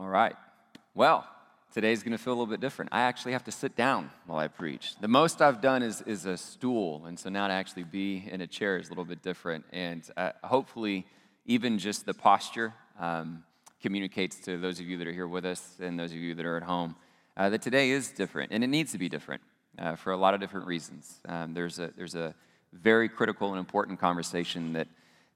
All right. Well, today's going to feel a little bit different. I actually have to sit down while I preach. The most I've done is, is a stool, and so now to actually be in a chair is a little bit different. And uh, hopefully, even just the posture um, communicates to those of you that are here with us and those of you that are at home uh, that today is different, and it needs to be different uh, for a lot of different reasons. Um, there's, a, there's a very critical and important conversation that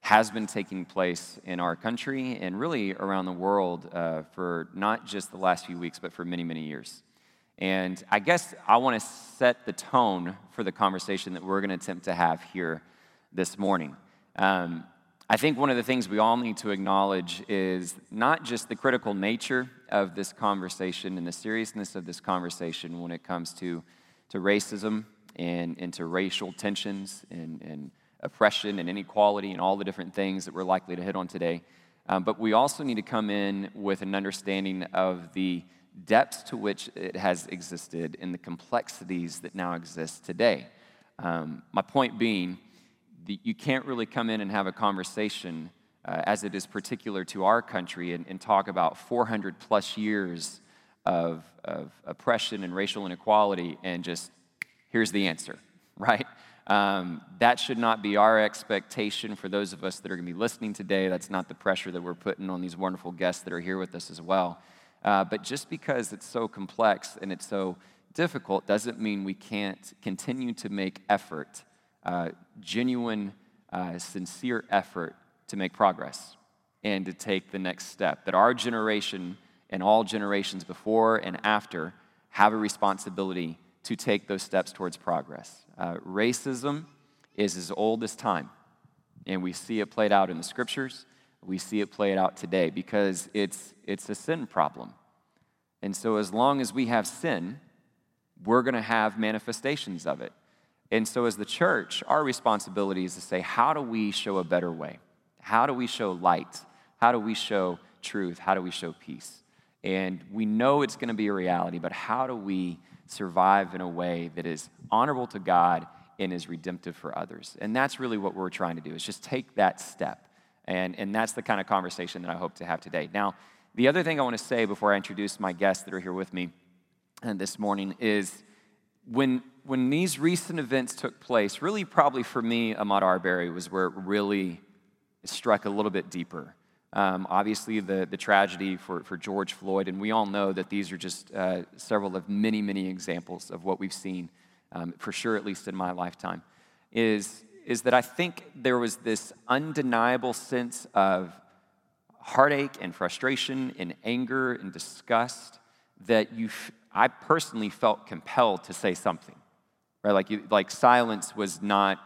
has been taking place in our country and really around the world uh, for not just the last few weeks, but for many, many years. And I guess I want to set the tone for the conversation that we're going to attempt to have here this morning. Um, I think one of the things we all need to acknowledge is not just the critical nature of this conversation and the seriousness of this conversation when it comes to, to racism and, and to racial tensions and, and oppression and inequality and all the different things that we're likely to hit on today. Um, but we also need to come in with an understanding of the depths to which it has existed and the complexities that now exist today. Um, my point being, the, you can't really come in and have a conversation uh, as it is particular to our country and, and talk about 400 plus years of, of oppression and racial inequality and just here's the answer, right? Um, that should not be our expectation for those of us that are going to be listening today. That's not the pressure that we're putting on these wonderful guests that are here with us as well. Uh, but just because it's so complex and it's so difficult doesn't mean we can't continue to make effort, uh, genuine, uh, sincere effort to make progress and to take the next step. That our generation and all generations before and after have a responsibility to take those steps towards progress. Uh, racism is as old as time, and we see it played out in the scriptures. We see it played out today because it's, it's a sin problem. And so, as long as we have sin, we're going to have manifestations of it. And so, as the church, our responsibility is to say, how do we show a better way? How do we show light? How do we show truth? How do we show peace? And we know it's going to be a reality, but how do we survive in a way that is honorable to God and is redemptive for others. And that's really what we're trying to do, is just take that step. And, and that's the kind of conversation that I hope to have today. Now, the other thing I want to say before I introduce my guests that are here with me uh, this morning is when, when these recent events took place, really probably for me, Ahmaud Arbery was where it really struck a little bit deeper. Um, obviously, the, the tragedy for, for George Floyd, and we all know that these are just uh, several of many, many examples of what we've seen, um, for sure, at least in my lifetime, is, is that I think there was this undeniable sense of heartache and frustration and anger and disgust that you, I personally felt compelled to say something, right? Like, you, like silence was not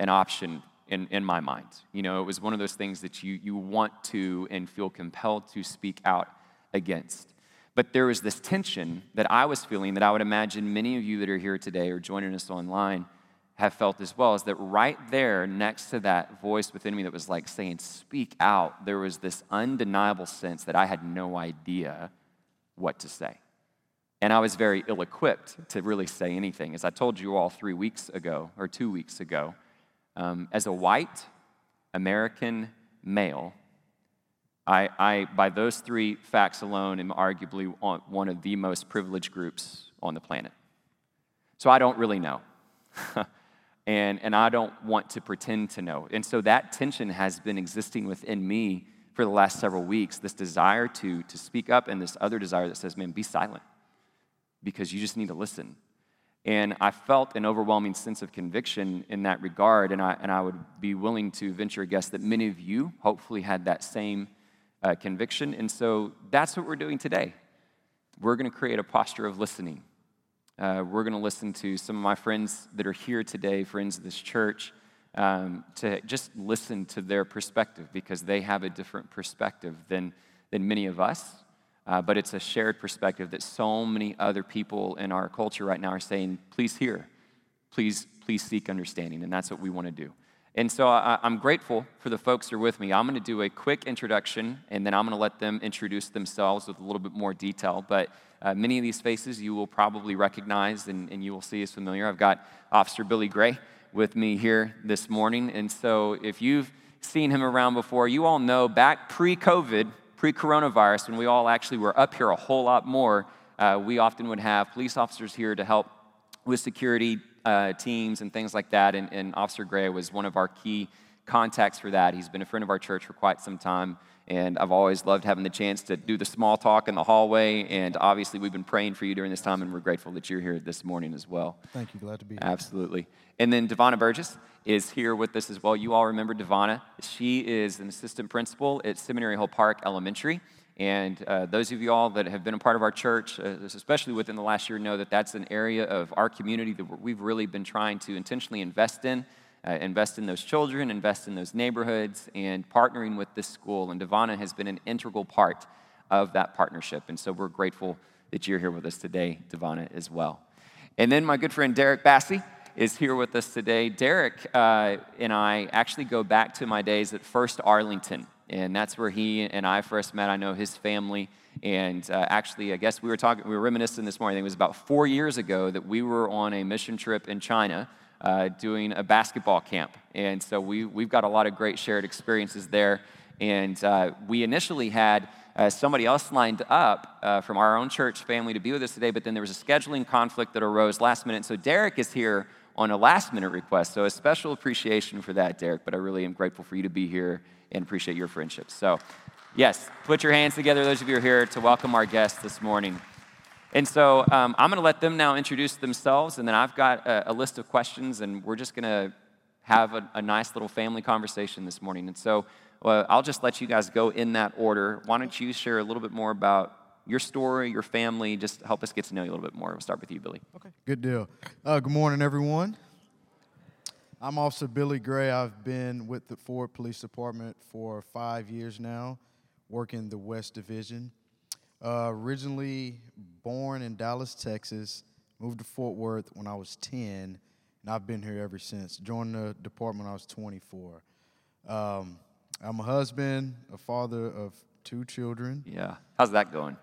an option in, in my mind. You know, it was one of those things that you, you want to and feel compelled to speak out against. But there was this tension that I was feeling that I would imagine many of you that are here today or joining us online have felt as well is that right there next to that voice within me that was like saying, Speak out, there was this undeniable sense that I had no idea what to say. And I was very ill equipped to really say anything. As I told you all three weeks ago or two weeks ago, um, as a white American male, I, I, by those three facts alone, am arguably one of the most privileged groups on the planet. So I don't really know. and, and I don't want to pretend to know. And so that tension has been existing within me for the last several weeks this desire to, to speak up, and this other desire that says, man, be silent because you just need to listen. And I felt an overwhelming sense of conviction in that regard. And I, and I would be willing to venture a guess that many of you hopefully had that same uh, conviction. And so that's what we're doing today. We're going to create a posture of listening. Uh, we're going to listen to some of my friends that are here today, friends of this church, um, to just listen to their perspective because they have a different perspective than, than many of us uh, but it's a shared perspective that so many other people in our culture right now are saying, please hear, please, please seek understanding. And that's what we want to do. And so I, am grateful for the folks who are with me. I'm going to do a quick introduction, and then I'm going to let them introduce themselves with a little bit more detail. But uh, many of these faces you will probably recognize and, and you will see as familiar. I've got Officer Billy Gray with me here this morning. And so if you've seen him around before, you all know back pre COVID, pre coronavirus, when we all actually were up here a whole lot more, uh, we often would have police officers here to help with security uh, teams and things like that. And, and Officer Gray was one of our key contacts for that. He's been a friend of our church for quite some time. And I've always loved having the chance to do the small talk in the hallway. And obviously, we've been praying for you during this time, and we're grateful that you're here this morning as well. Thank you. Glad to be here. Absolutely. And then Devonna Burgess is here with us as well. You all remember Devonna. She is an assistant principal at Seminary Hills Park Elementary. And uh, those of you all that have been a part of our church, uh, especially within the last year, know that that's an area of our community that we've really been trying to intentionally invest in uh, invest in those children, invest in those neighborhoods, and partnering with this school. And Devonna has been an integral part of that partnership. And so we're grateful that you're here with us today, Devonna, as well. And then my good friend Derek Bassey is here with us today. Derek uh, and I actually go back to my days at First Arlington, and that's where he and I first met. I know his family. And uh, actually, I guess we were talking, we were reminiscing this morning. it was about four years ago that we were on a mission trip in China uh, doing a basketball camp. And so we, we've got a lot of great shared experiences there. And uh, we initially had uh, somebody else lined up uh, from our own church family to be with us today, but then there was a scheduling conflict that arose last minute. So Derek is here on a last minute request. So a special appreciation for that, Derek. But I really am grateful for you to be here and appreciate your friendship. So, yes, put your hands together, those of you who are here, to welcome our guests this morning. And so um, I'm going to let them now introduce themselves, and then I've got a, a list of questions, and we're just going to have a, a, nice little family conversation this morning. And so well, I'll just let you guys go in that order. Why don't you share a little bit more about your story, your family, just help us get to know you a little bit more. We'll start with you, Billy. Okay, good deal. Uh, good morning, everyone. I'm Officer Billy Gray. I've been with the Ford Police Department for five years now, working the West Division. Uh, originally born in Dallas, Texas, moved to Fort Worth when I was 10, and I've been here ever since. Joined the department when I was 24. Um, I'm a husband, a father of two children. Yeah. How's that going?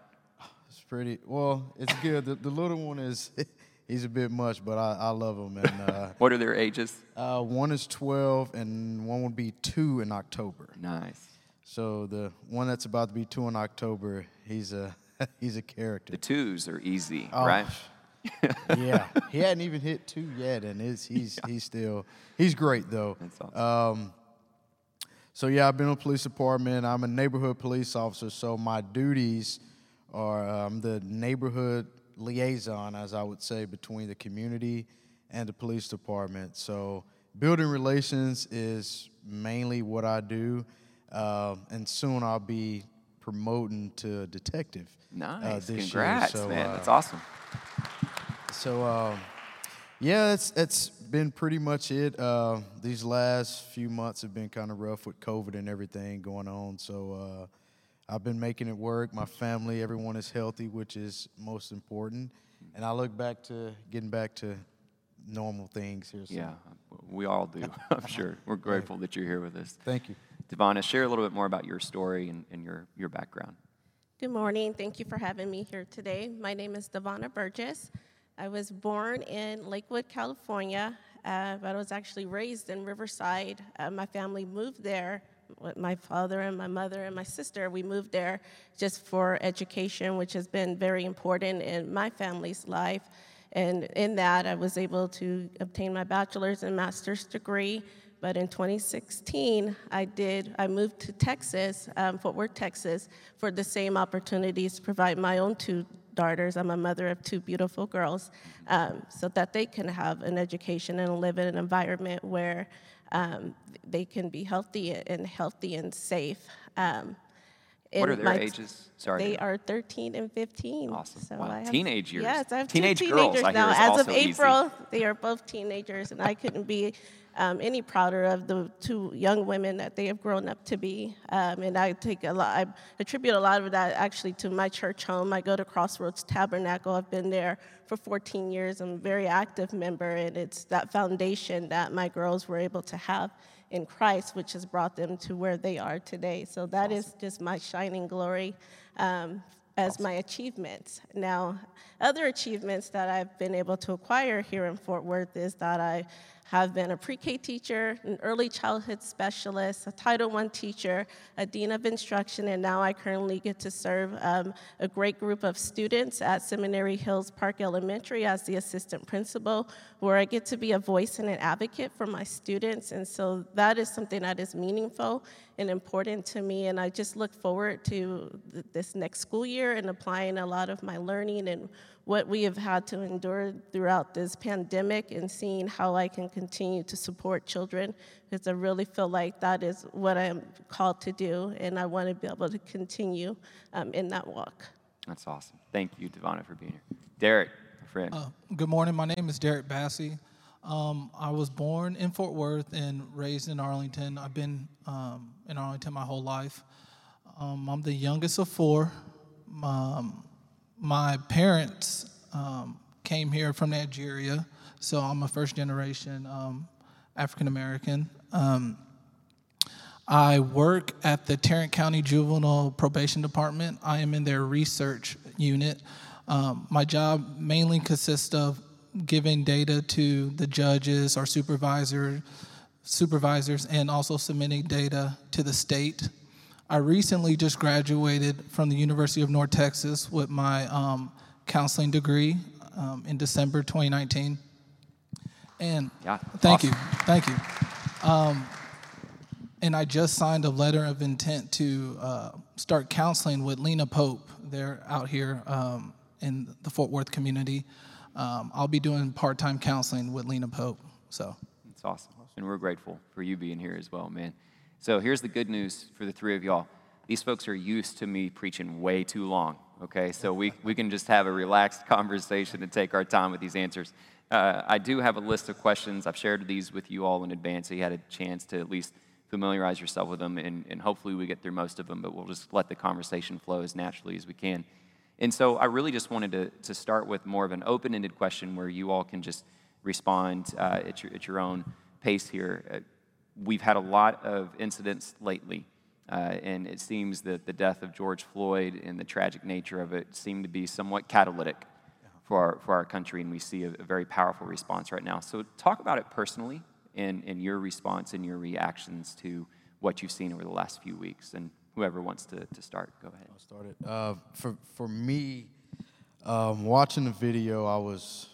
It's pretty, well, it's good. the, the little one is, he's a bit much, but I, I love him. And uh, What are their ages? Uh, one is 12, and one will be two in October. Nice. So the one that's about to be two in October, he's a he's a character. The twos are easy, oh, right? yeah, he hadn't even hit two yet, and he's yeah. he's still he's great though. That's awesome. Um, so yeah, I've been in the police department. I'm a neighborhood police officer, so my duties are um, the neighborhood liaison, as I would say, between the community and the police department. So building relations is mainly what I do. Uh, and soon I'll be promoting to detective. Uh, nice. Uh, Congrats, so, man. Uh, That's awesome. So, uh, yeah, it's it's been pretty much it. Uh, these last few months have been kind of rough with COVID and everything going on. So, uh, I've been making it work. My family, everyone is healthy, which is most important. And I look back to getting back to normal things here. So. Yeah, we all do, I'm sure. We're grateful that you're here with us. Thank you. Devonna, share a little bit more about your story and, and your, your background. Good morning. Thank you for having me here today. My name is Devonna Burgess. I was born in Lakewood, California, uh, but I was actually raised in Riverside. Uh, my family moved there with my father and my mother and my sister. We moved there just for education, which has been very important in my family's life. And in that, I was able to obtain my bachelor's and master's degree. But in 2016, I did. I moved to Texas, um, Fort Worth, Texas, for the same opportunities to provide my own two daughters. I'm a mother of two beautiful girls, um, so that they can have an education and live in an environment where um, they can be healthy and healthy and safe. Um, what are their my, ages? Sorry. They are 13 and 15. Awesome. So wow. Have, teenage years. Yes, I have teenage two teenagers girls, now. As of April, easy. they are both teenagers, and I couldn't be um, any prouder of the two young women that they have grown up to be. Um, and I take a lot, I attribute a lot of that actually to my church home. I go to Crossroads Tabernacle. I've been there for 14 years. I'm a very active member, and it's that foundation that my girls were able to have in Christ, which has brought them to where they are today. So that awesome. is just my shining glory um, as awesome. my achievements. Now, other achievements that I've been able to acquire here in Fort Worth is that I have been a pre-K teacher, an early childhood specialist, a Title I teacher, a dean of instruction, and now I currently get to serve um, a great group of students at Seminary Hills Park Elementary as the assistant principal, where I get to be a voice and an advocate for my students. And so that is something that is meaningful and important to me. And I just look forward to th- this next school year and applying a lot of my learning and what we have had to endure throughout this pandemic and seeing how I can continue to support children because I really feel like that is what I'm called to do, and I want to be able to continue um, in that walk. That's awesome. Thank you, Devonna, for being here. Derek, my friend. Uh, good morning. My name is Derek Bassey. Um, I was born in Fort Worth and raised in Arlington. I've been um, in Arlington my whole life. Um, I'm the youngest of four. Um, my parents um, came here from Nigeria, so I'm a first generation um, African American. Um, I work at the Tarrant County Juvenile Probation Department. I am in their research unit. Um, my job mainly consists of giving data to the judges or supervisor, supervisors and also submitting data to the state. I recently just graduated from the University of North Texas with my um, counseling degree um, in December 2019. And Yeah, thank awesome. you, thank you. Um, and I just signed a letter of intent to uh, start counseling with Lena Pope. They're out here um, in the Fort Worth community. Um, I'll be doing part-time counseling with Lena Pope. So, It's awesome. And we're grateful for you being here as well, man. So here's the good news for the three of y'all. These folks are used to me preaching way too long, okay? So we, we can just have a relaxed conversation and take our time with these answers. Uh, I do have a list of questions. I've shared these with you all in advance, so you had a chance to at least familiarize yourself with them, and, and hopefully we get through most of them, but we'll just let the conversation flow as naturally as we can. And so I really just wanted to, to start with more of an open ended question where you all can just respond uh, at, your, at your own pace here. We've had a lot of incidents lately, uh, and it seems that the death of George Floyd and the tragic nature of it seem to be somewhat catalytic for our, for our country, and we see a, a very powerful response right now. So, talk about it personally and, and your response and your reactions to what you've seen over the last few weeks. And whoever wants to, to start, go ahead. I started. Uh, for for me, um, watching the video, I was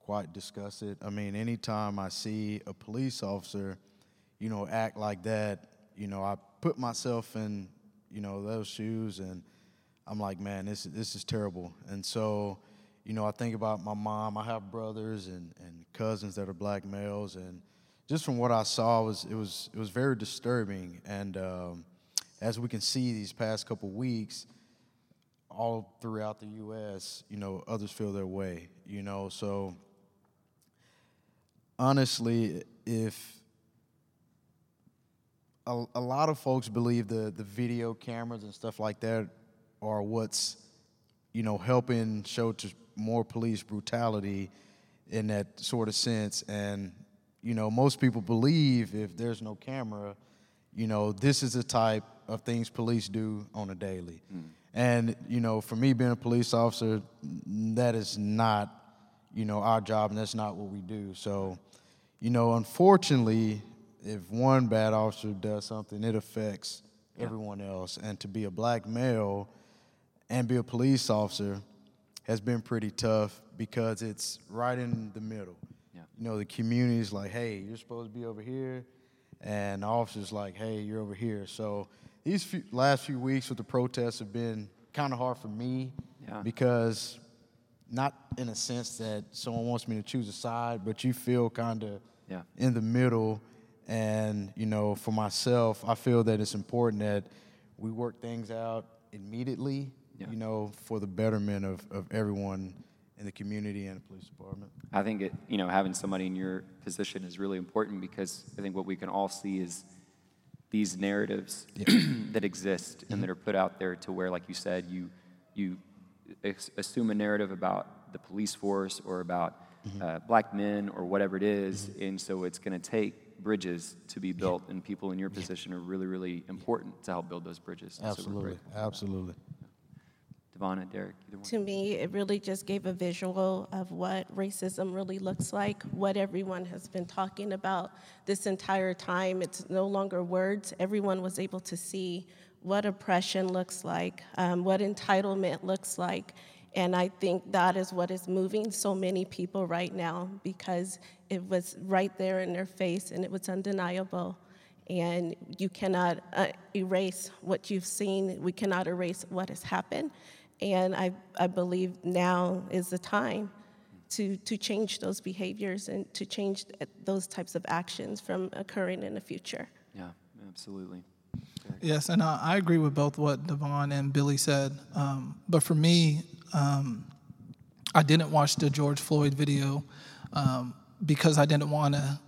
quite disgusted. I mean, anytime I see a police officer, you know, act like that, you know, I put myself in, you know, those shoes, and I'm like, man, this this is terrible. And so, you know, I think about my mom. I have brothers and, and cousins that are black males, and just from what I saw, it was it was it was very disturbing. And um, as we can see these past couple weeks, all throughout the U.S., you know, others feel their way. You know, so honestly, if a, a lot of folks believe the the video cameras and stuff like that are what's you know helping show to more police brutality in that sort of sense. And you know most people believe if there's no camera you know this is the type of things police do on a daily. Hmm. And you know for me being a police officer that is not you know our job and that's not what we do. So you know unfortunately if one bad officer does something it affects everyone else and to be a black male and be a police officer has been pretty tough because it's right in the middle. Yeah. You know, the community's like, hey, you're supposed to be over here, and the officer's like, hey, you're over here. So these few, last few weeks with the protests have been kind of hard for me Yeah. because not in a sense that someone wants me to choose a side, but you feel kind of Yeah. in the middle. And, you know, for myself, I feel that it's important that we work things out immediately, Yeah. you know, for the betterment of, of everyone in the community and the police department. I think it, you know, having somebody in your position is really important because I think what we can all see is these narratives that exist and mm-hmm. that are put out there to where, like you said, you you assume a narrative about the police force or about mm-hmm. uh, black men or whatever it is, mm-hmm. and so it's going to take bridges to be built, and people in your position are really, really important to help build those bridges. Absolutely. grateful. Absolutely. Devonna, Derek, either one? To me, it really just gave a visual of what racism really looks like, what everyone has been talking about this entire time. It's no longer words. Everyone was able to see what oppression looks like, um, what entitlement looks like. And I think that is what is moving so many people right now because it was right there in their face and it was undeniable. And you cannot uh, erase what you've seen, we cannot erase what has happened. And I, I believe now is the time to, to change those behaviors and to change those types of actions from occurring in the future. Yeah, absolutely. Yes, and I, I agree with both what Devon and Billy said. Um, but for me, um, I didn't watch the George Floyd video um, because I didn't want to,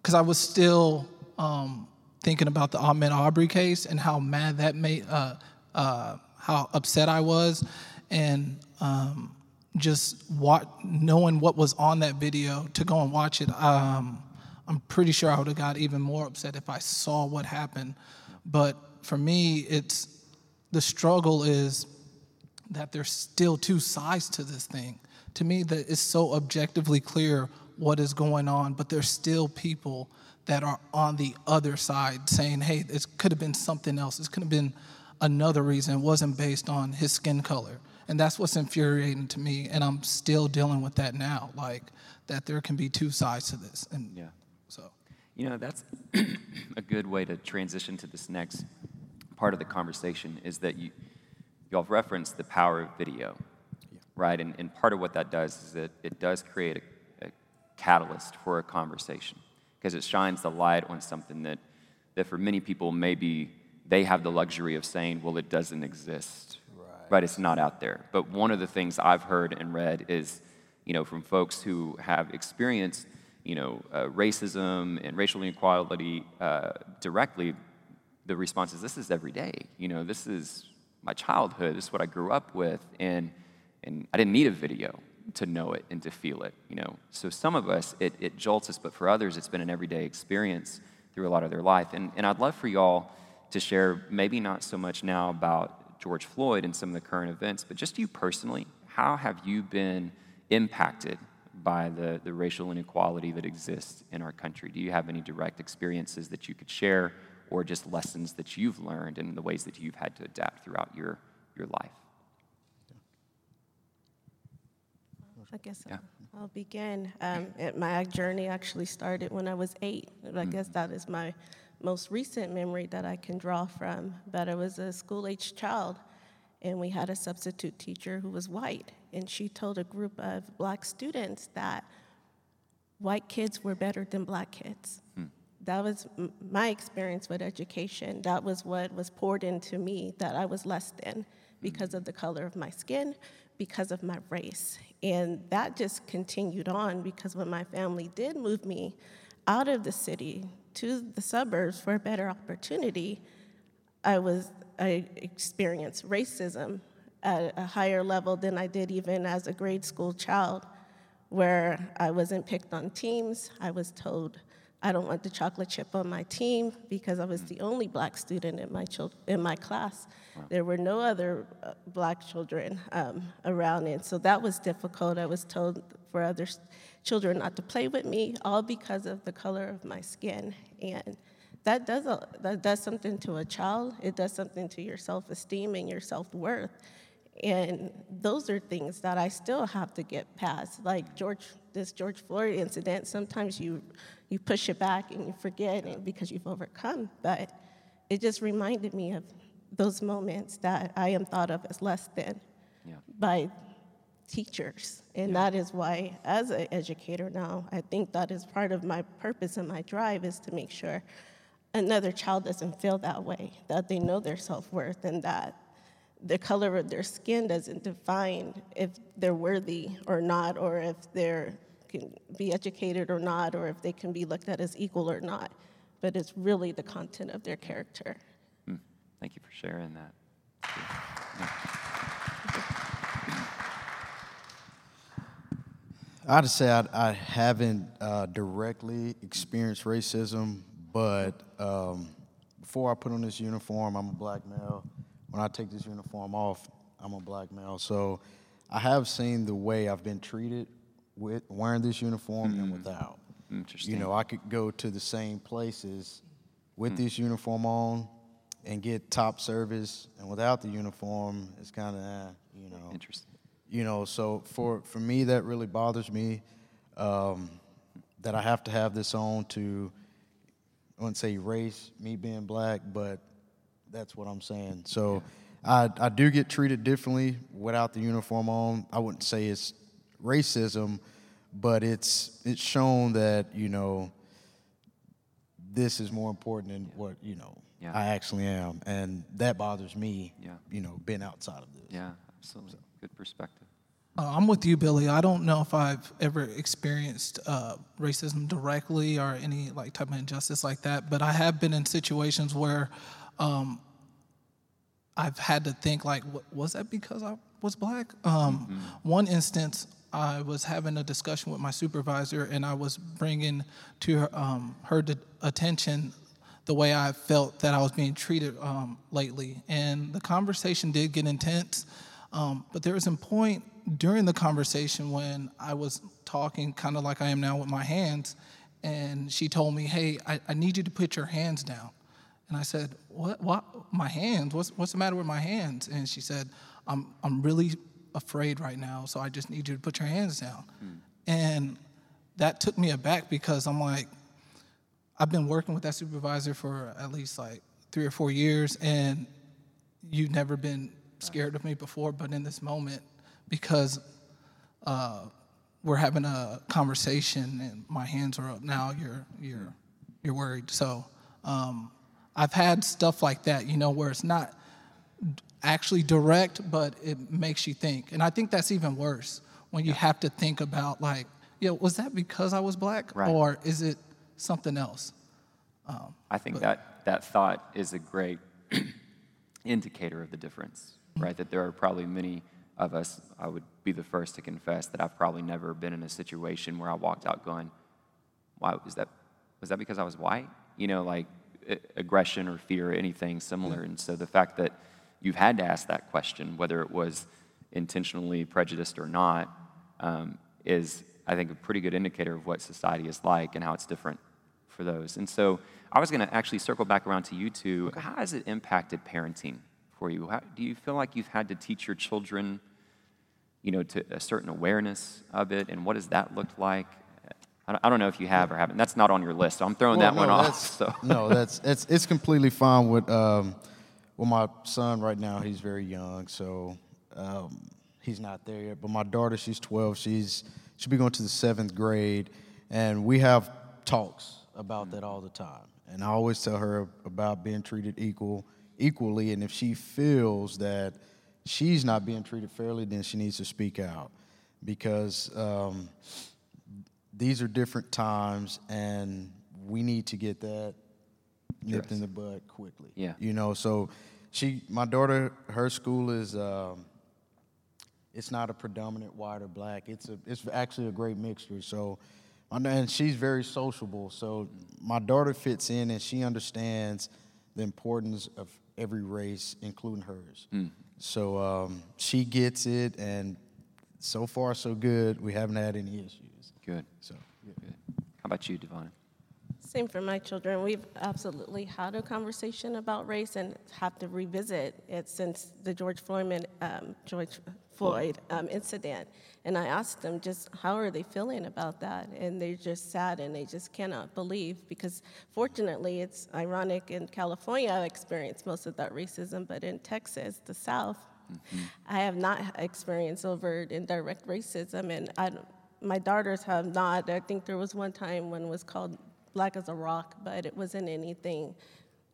because I was still um, thinking about the Ahmaud Arbery case and how mad that made, uh, uh, how upset I was, and um, just what knowing what was on that video to go and watch it. Um, I'm pretty sure I would have got even more upset if I saw what happened. But for me, it's the struggle is that there's still two sides to this thing. To me, that it's so objectively clear what is going on, but there's still people that are on the other side saying, hey, this could have been something else. This could have been another reason. It wasn't based on his skin color. And that's what's infuriating to me. And I'm still dealing with that now, like that there can be two sides to this. And yeah. so. You know, that's a good way to transition to this next part of the conversation is that you, you all referenced the power of video, right? And, and part of what that does is that it does create a, a catalyst for a conversation because it shines the light on something that, that for many people maybe they have the luxury of saying, well, it doesn't exist, right. right? It's not out there. But one of the things I've heard and read is, you know, from folks who have experienced, you know, uh, racism and racial inequality uh, directly the response is, this is every day. You know, this is my childhood. This is what I grew up with. And, and I didn't need a video to know it and to feel it, you know. So some of us, it, it jolts us, but for others, it's been an everyday experience through a lot of their life. And, and I'd love for y'all to share, maybe not so much now about George Floyd and some of the current events, but just you personally, how have you been impacted by the, the racial inequality that exists in our country? Do you have any direct experiences that you could share or just lessons that you've learned and the ways that you've had to adapt throughout your, your life? I guess yeah. I'll, I'll, begin. Um, my journey actually started when I was eight. I mm guess that is my most recent memory that I can draw from. But I was a school age child, and we had a substitute teacher who was white. And she told a group of black students that white kids were better than black kids. Mm that was my experience with education. That was what was poured into me that I was less than because mm-hmm. of the color of my skin, because of my race. And that just continued on because when my family did move me out of the city to the suburbs for a better opportunity, I was I experienced racism at a higher level than I did even as a grade school child, where I wasn't picked on teams. I was told I don't want the chocolate chip on my team because I was the only black student in my, chil- in my class. Wow. There were no other uh, black children um, around, and so that was difficult. I was told for other children not to play with me, all because of the color of my skin. And that does, a, that does something to a child, it does something to your self esteem and your self worth. And those are things that I still have to get past. Like George, this George Floyd incident, sometimes you you push it back and you forget it because you've overcome. But it just reminded me of those moments that I am thought of as less than yeah. by teachers. And yeah. that is why, as an educator now, I think that is part of my purpose and my drive is to make sure another child doesn't feel that way, that they know their self worth, and that the color of their skin doesn't define if they're worthy or not, or if they're can be educated or not, or if they can be looked at as equal or not, but it's really the content of their character. Mm. Thank you for sharing that. I'd say I, I haven't uh, directly experienced racism, but um, before I put on this uniform, I'm a black male. When I take this uniform off, I'm a black male. So I have seen the way I've been treated with wearing this uniform and without. Interesting. You know, I could go to the same places with this uniform on and get top service, and without the uniform, it's kind of, eh, you know. Interesting. You know, so for, for me, that really bothers me um, that I have to have this on to, I wouldn't say race, me being black, but that's what I'm saying. So I, I do get treated differently without the uniform on. I wouldn't say it's racism, but it's it's shown that you know this is more important than what you know Yeah. I actually am, and that bothers me. Yeah. You know, being outside of this. Yeah, absolutely. Good perspective. Uh, I'm with you, Billy. I don't know if I've ever experienced uh, racism directly or any like type of injustice like that, but I have been in situations where um, I've had to think like, was that because I was black? Um, One instance, I was having a discussion with my supervisor, and I was bringing to her, um, her attention the way I felt that I was being treated um, lately, and the conversation did get intense. Um, but there was a point during the conversation when I was talking kind of like I am now with my hands, and she told me, "Hey, I, I need you to put your hands down." And I said, "What? What? My hands? What's What's the matter with my hands?" And she said, "I'm I'm really afraid right now, so I just need you to put your hands down." And that took me aback because I'm like, I've been working with that supervisor for at least like three or four years, and you've never been scared of me before, but in this moment, because uh, we're having a conversation and my hands are up now, you're you're you're worried. So um, I've had stuff like that, you know, where it's not actually direct, but it makes you think, and I think that's even worse when you have to think about like, yeah, was that because I was black, Right. or is it something else? Um, I think that that thought is a great indicator of the difference, mm-hmm. right? That there are probably many of us, I would be the first to confess that I've probably never been in a situation where I walked out going, why was that, was that because I was white? You know, like aggression or fear or anything similar. And so the fact that you've had to ask that question, whether it was intentionally prejudiced or not, um, is, I think, a pretty good indicator of what society is like and how it's different for those. And so I was going to actually circle back around to you two. How has it impacted parenting for you? How, do you feel like you've had to teach your children, you know, to a certain awareness of it? And what does that look like? I don't- know if you have or haven't. That's not on your list, so I'm throwing Well, that one off. So no, that's it's it's completely fine with um, well, my son right now he's very young, so um, he's not there yet. But my daughter, she's 12. She's she'll be going to the seventh grade, and we have talks about that all the time. And I always tell her about being treated equal equally, and if she feels that she's not being treated fairly, then she needs to speak out because. Um, these are different times and we need to get that nipped in the bud quickly. Yeah. You know, so she my daughter, her school is um it's not a predominant white or black. It's a it's actually a great mixture. So and- she's very sociable. So my daughter fits in and she understands the importance of every race, including hers. So um, she gets it, and so far so good. We haven't had any issues. good. So yeah. Good. How about you, Devon? Same for my children. We've absolutely had a conversation about race and have to revisit it since the George Floyd, um, George Floyd um, incident. And I asked them just how are they feeling about that, and they're just sad and they just cannot believe because fortunately it's ironic in California I experienced most of that racism, but in Texas, the South, I have not experienced overt and direct racism, and I, my daughters have not. I think there was one time when it was called Black as a Rock, but it wasn't anything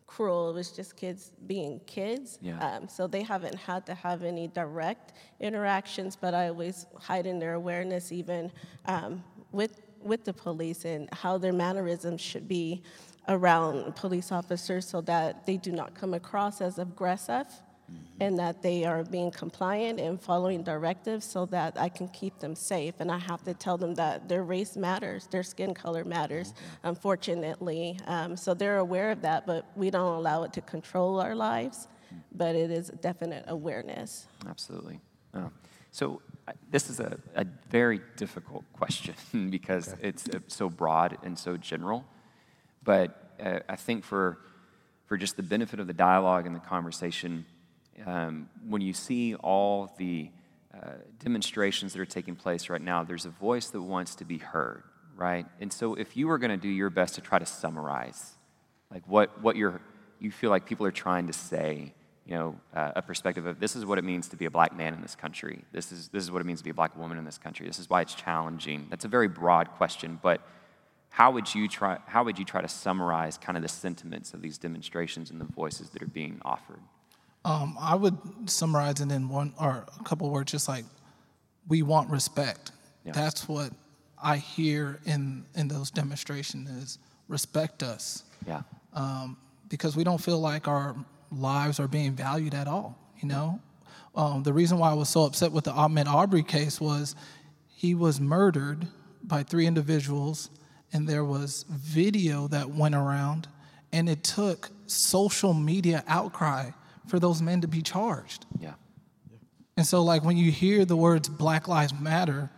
cruel. It was just kids being kids. Yeah. Um, so they haven't had to have any direct interactions, but I always heighten their awareness even um, with with the police and how their mannerisms should be around police officers so that they do not come across as aggressive and that they are being compliant and following directives so that I can keep them safe. And I have to tell them that their race matters, their skin color matters, unfortunately. Um, so they're aware of that, but we don't allow it to control our lives. but it is a definite awareness. Absolutely. Oh. So uh, this is a, a very difficult question because okay. it's uh, so broad and so general. But uh, I think for, for just the benefit of the dialogue and the conversation, um, when you see all the uh, demonstrations that are taking place right now, there's a voice that wants to be heard, right? And so if you were going to do your best to try to summarize, like what, what you're, you feel like people are trying to say, you know, uh, a perspective of this is what it means to be a black man in this country. This is, this is what it means to be a black woman in this country. This is why it's challenging. That's a very broad question, but how would you try, how would you try to summarize kind of the sentiments of these demonstrations and the voices that are being offered? Um, I would summarize it in one or a couple words, just like we want respect. Yeah. That's what I hear in in those demonstrations is respect us. Yeah. Um, because we don't feel like our lives are being valued at all. You know, um, the reason why I was so upset with the Ahmaud Aubrey case was he was murdered by three individuals, and there was video that went around, and it took social media outcry for those men to be charged. Yeah. And so, like, when you hear the words Black Lives Matter,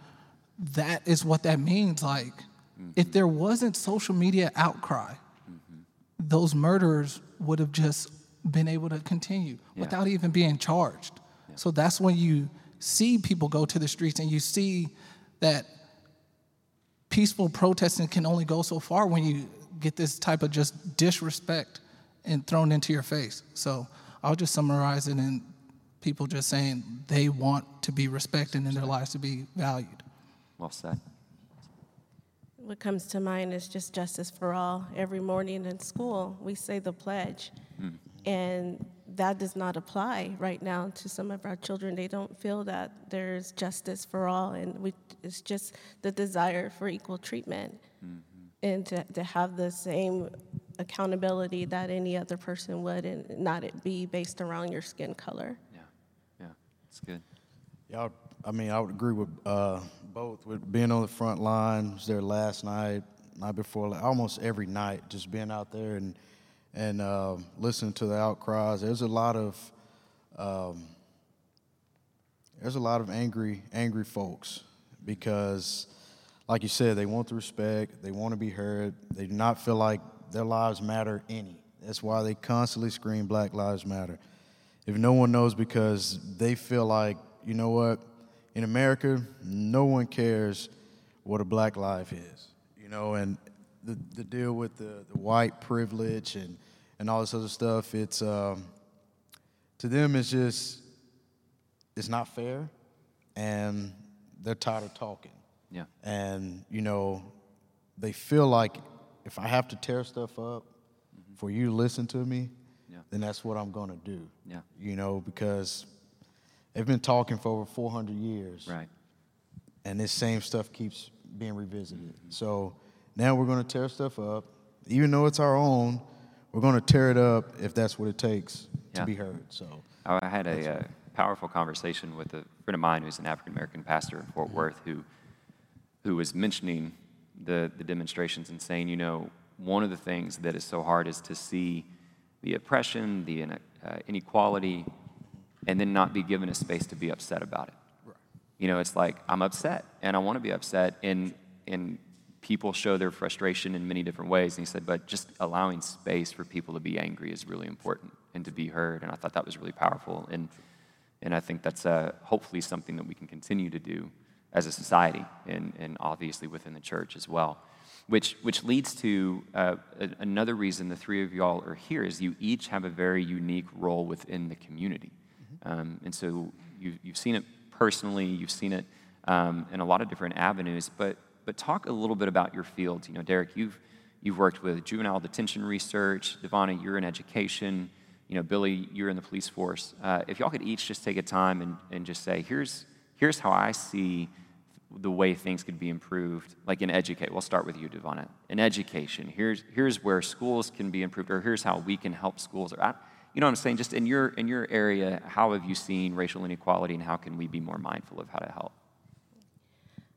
that is what that means. Like, mm-hmm. if there wasn't social media outcry, mm-hmm. those murderers would have just been able to continue yeah. without even being charged. Yeah. So that's when you see people go to the streets and you see that peaceful protesting can only go so far when you get this type of just disrespect and thrown into your face. So I'll just summarize it in people just saying they want to be respected and their lives to be valued. Well said. What comes to mind is just justice for all. Every morning in school, we say the pledge. Mm. And that does not apply right now to some of our children. They don't feel that there's justice for all, and we, it's just the desire for equal treatment mm-hmm. and to, to have the same accountability that any other person would and not it be based around your skin color. Yeah, yeah, it's good. Yeah, I mean, I would agree with uh, both. With being on the front lines there last night, night before, almost every night, just being out there and and uh, listening to the outcries. There's a lot of um, there's a lot of angry angry folks because, like you said, they want the respect, they want to be heard, they do not feel like their lives matter any. That's why they constantly scream Black Lives Matter. If no one knows because they feel like, you know what, in America, no one cares what a black life is. You know, and the, the deal with the, the white privilege and, and all this other stuff, it's um, to them it's just it's not fair and they're tired of talking. Yeah. And, you know, they feel like if I have to tear stuff up mm-hmm. for you to listen to me, yeah. then that's what I'm going to do. Yeah. You know, because they've been talking for over 400 years. Right. And this same stuff keeps being revisited. Mm-hmm. So now we're going to tear stuff up. Even though it's our own, we're going to tear it up if that's what it takes yeah. to be heard. So I had a uh, powerful conversation with a friend of mine who's an African American pastor in Fort mm-hmm. Worth who who was mentioning the, the demonstrations and saying, you know, one of the things that is so hard is to see the oppression, the uh, inequality, and then not be given a space to be upset about it. Right. You know, it's like, I'm upset and I want to be upset, and, and people show their frustration in many different ways. And he said, but just allowing space for people to be angry is really important and to be heard. And I thought that was really powerful. And, and I think that's uh, hopefully something that we can continue to do as a society and, and obviously within the church as well. Which, which leads to uh, another reason the three of y'all are here is you each have a very unique role within the community. Mm-hmm. Um, and so you, you've seen it personally, you've seen it um, in a lot of different avenues, but, but talk a little bit about your field. You know, Derek, you've, you've worked with juvenile detention research, Devonna, you're in education, you know, Billy, you're in the police force. Uh, if y'all could each just take a time and, and just say, here's, here's how I see the way things could be improved, like in educate. We'll start with you, Devonna. In education, here's, here's where schools can be improved, or here's how we can help schools. Or, you know what I'm saying? Just in your, in your area, how have you seen racial inequality and how can we be more mindful of how to help?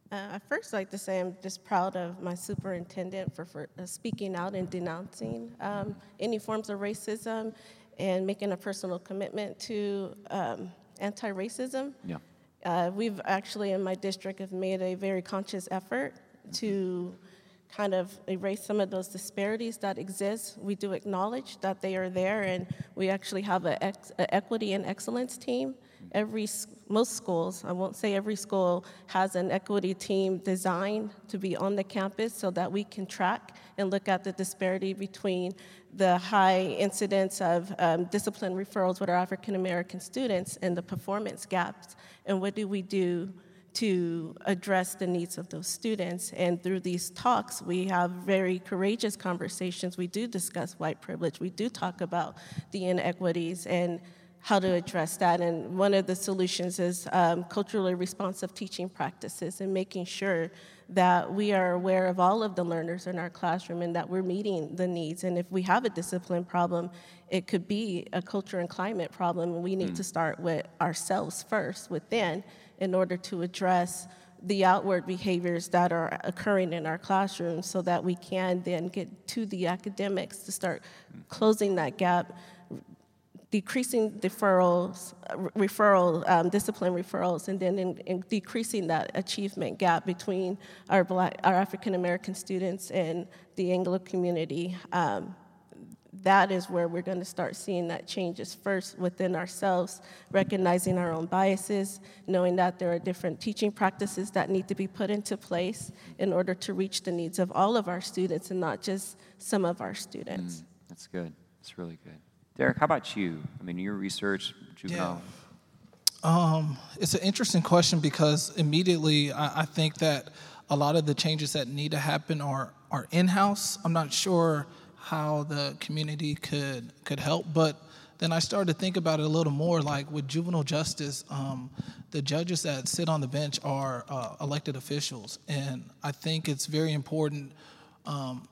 Uh, I first like to say I'm just proud of my superintendent for, for uh, speaking out and denouncing um, any forms of racism and making a personal commitment to um, anti-racism. Yeah. Uh, we've actually, in my district, have made a very conscious effort to kind of erase some of those disparities that exist. We do acknowledge that they are there, and we actually have an equity and excellence team. Every most schools, I won't say every school, has an equity team designed to be on the campus so that we can track and look at the disparity between the high incidence of um, discipline referrals with our African American students and the performance gaps, and what do we do to address the needs of those students. And through these talks, we have very courageous conversations. We do discuss white privilege. We do talk about the inequities and how to address that. And one of the solutions is um, culturally responsive teaching practices and making sure that we are aware of all of the learners in our classroom and that we're meeting the needs. And if we have a discipline problem, it could be a culture and climate problem, and we need to start with ourselves first within in order to address the outward behaviors that are occurring in our classrooms so that we can then get to the academics to start closing that gap decreasing deferrals, referral, um, discipline referrals, and then in, in decreasing that achievement gap between our black, our African American students and the Anglo community. Um, that is where we're going to start seeing that changes first within ourselves, recognizing our own biases, knowing that there are different teaching practices that need to be put into place in order to reach the needs of all of our students and not just some of our students. That's good. That's really good. Derek, how about you? I mean, your research, juvenile. Um, it's an interesting question because immediately I, I think that a lot of the changes that need to happen are are in house. I'm not sure how the community could could help, but then I started to think about it a little more. Like with juvenile justice, um, the judges that sit on the bench are uh, elected officials, and I think it's very important. Um,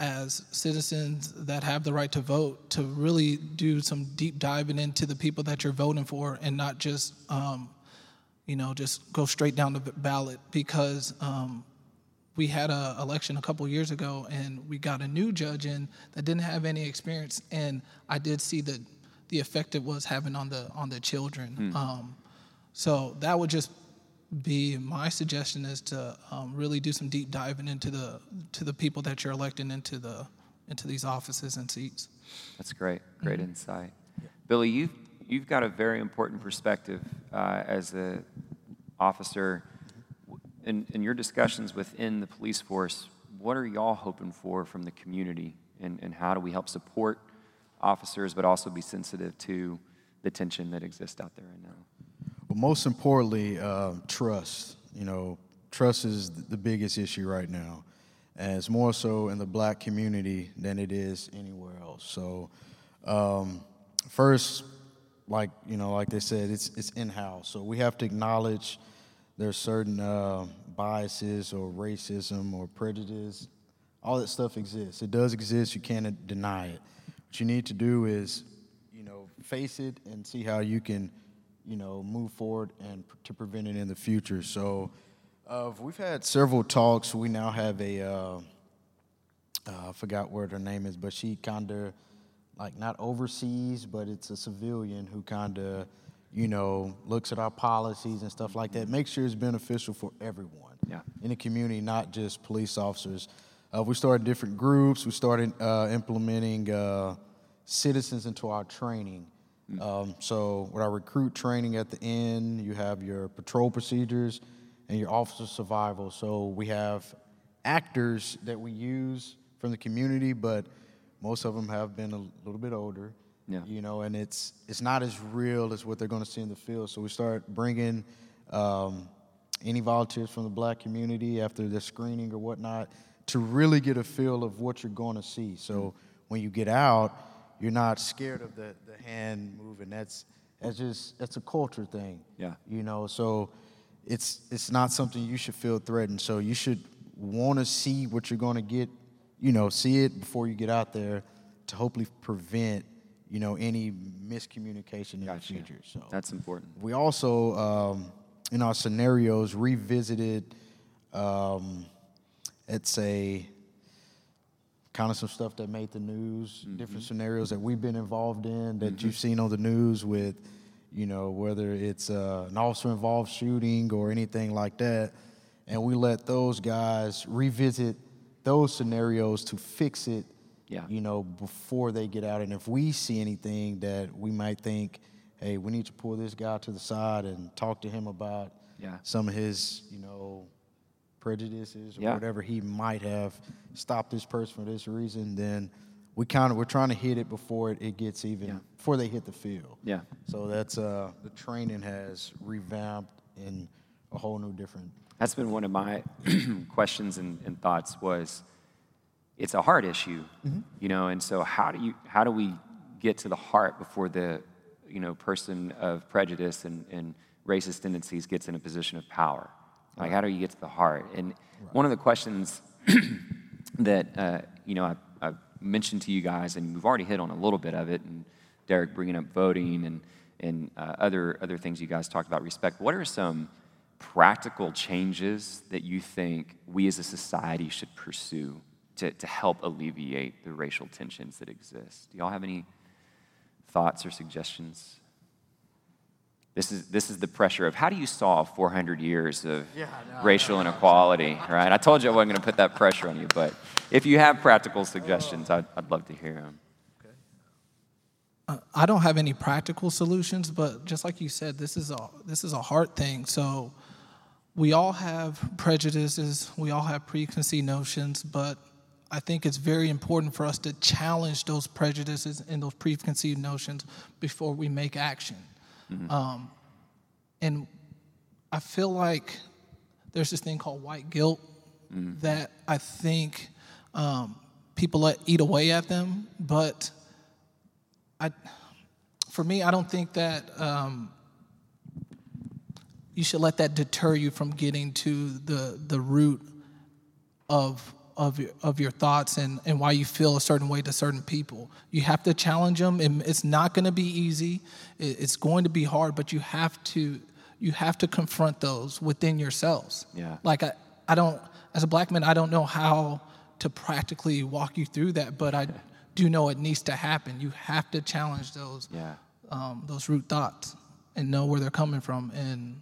as citizens that have the right to vote to really do some deep diving into the people that you're voting for and not just um, you know just go straight down the ballot. Because um, we had an election a couple years ago and we got a new judge in that didn't have any experience and i did see the the effect it was having on the on the children. Um, so that would just be my suggestion is to um, really do some deep diving into the to the people that you're electing into the into these offices and seats. That's great. Great insight. Billy, you've, you've got a very important perspective uh, as a officer. In, in your discussions within the police force, what are y'all hoping for from the community? And, and how do we help support officers, but also be sensitive to the tension that exists out there right now? But most importantly, uh, trust. You know, trust is the biggest issue right now, and it's more so in the black community than it is anywhere else. So, um, first, like you know, like they said, it's it's in house. So we have to acknowledge there's certain uh, biases or racism or prejudice. All that stuff exists. It does exist. You can't deny it. What you need to do is, you know, face it and see how you can you know, move forward and pr- to prevent it in the future. So uh, we've had several talks. We now have a, uh, uh, I forgot what her name is, but she kind of like not oversees, but it's a civilian who kind of, you know, looks at our policies and stuff like that. Make sure it's beneficial for everyone Yeah. in the community, not just police officers. Uh, we started different groups. We started uh, implementing uh, citizens into our training. Um, so with our recruit training at the end, you have your patrol procedures and your officer survival. So we have actors that we use from the community, but most of them have been a little bit older. Yeah. You know, and it's it's not as real as what they're going to see in the field. So we start bringing um, any volunteers from the black community after the screening or whatnot to really get a feel of what you're going to see. So when you get out, you're not scared of the, the hand moving. That's that's just that's a culture thing. Yeah. You know, so it's it's not something you should feel threatened. So you should want to see what you're going to get. You know, see it before you get out there to hopefully prevent you know any miscommunication in Gotcha. the future. So That's important. we also, um, in our scenarios, revisited. Um, it's a kind of some stuff that made the news, different scenarios that we've been involved in that you've seen on the news with, you know, whether it's uh, an officer involved shooting or anything like that. And we let those guys revisit those scenarios to fix it, Yeah. you know, before they get out. And if we see anything that we might think, hey, we need to pull this guy to the side and talk to him about Yeah. some of his, you know, prejudices or Yeah. whatever he might have stopped this person for this reason, then we kind of we're trying to hit it before it, it gets even Yeah. before they hit the field. Yeah. So that's uh the training has revamped in a whole new different That's been one of my questions and, and thoughts was it's a heart issue, you know, and so how do you how do we get to the heart before the you know person of prejudice and, and racist tendencies gets in a position of power? Like how do you get to the heart? And one of the questions that uh, you know I, I've mentioned to you guys, and we've already hit on a little bit of it, and Derek bringing up voting and and uh, other other things you guys talked about respect. What are some practical changes that you think we as a society should pursue to, to help alleviate the racial tensions that exist? Do y'all have any thoughts or suggestions? This is, this is the pressure of how do you solve 400 years of racial inequality, right? I told you I wasn't going to put that pressure on you, but if you have practical suggestions, I'd, I'd love to hear them. Uh, I don't have any practical solutions, but just like you said, this is a this is a hard thing. So we all have prejudices, we all have preconceived notions, but I think it's very important for us to challenge those prejudices and those preconceived notions before we make action. Um, and I feel like there's this thing called white guilt that I think um, people let eat away at them, but I, for me, I don't think that um, you should let that deter you from getting to the the root of of your, of your thoughts and, and why you feel a certain way to certain people. You have to challenge them, and it's not going to be easy. It- It's going to be hard, but you have to you have to confront those within yourselves. Yeah. Like I, I don't as a black man, I don't know how to practically walk you through that, but I do know it needs to happen. You have to challenge those Yeah. um, those root thoughts and know where they're coming from, and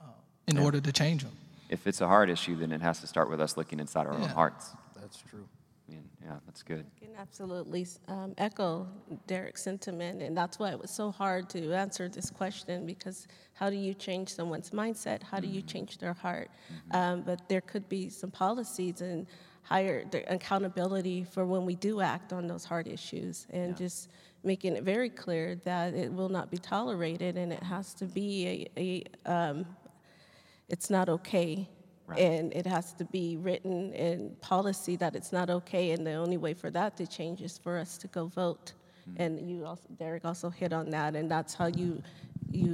uh, in order to change them. If it's a heart issue, then it has to start with us looking inside our own Yeah. hearts. that's true. I mean, yeah, that's good. I can absolutely um, echo Derek's sentiment, and that's why it was so hard to answer this question because how do you change someone's mindset? How do you change their heart? Um, but there could be some policies and higher the accountability for when we do act on those hard issues, and just making it very clear that it will not be tolerated, and it has to be a, a um, it's not okay. And it has to be written in policy that it's not okay, and the only way for that to change is for us to go vote. And you also, Derek also hit on that, and that's how you, you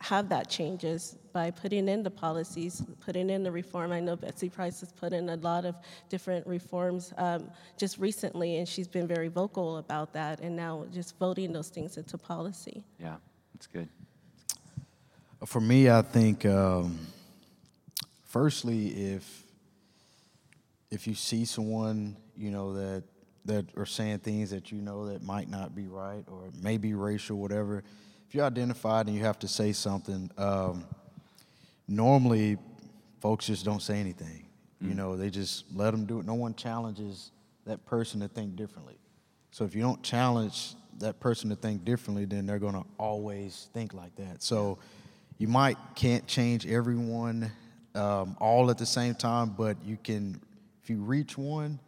have that changes by putting in the policies, putting in the reform. I know Betsy Price has put in a lot of different reforms um, just recently, and she's been very vocal about that, and now just voting those things into policy. Yeah, that's good. For me, I think um, firstly, if if you see someone you know that that are saying things that you know that might not be right or maybe racial, whatever, if you're identified and you have to say something, um, normally folks just don't say anything. You know, they just let them do it. No one challenges that person to think differently. So if you don't challenge that person to think differently, then they're going to always think like that. So you might can't change everyone um, all at the same time, but you can. If you reach one,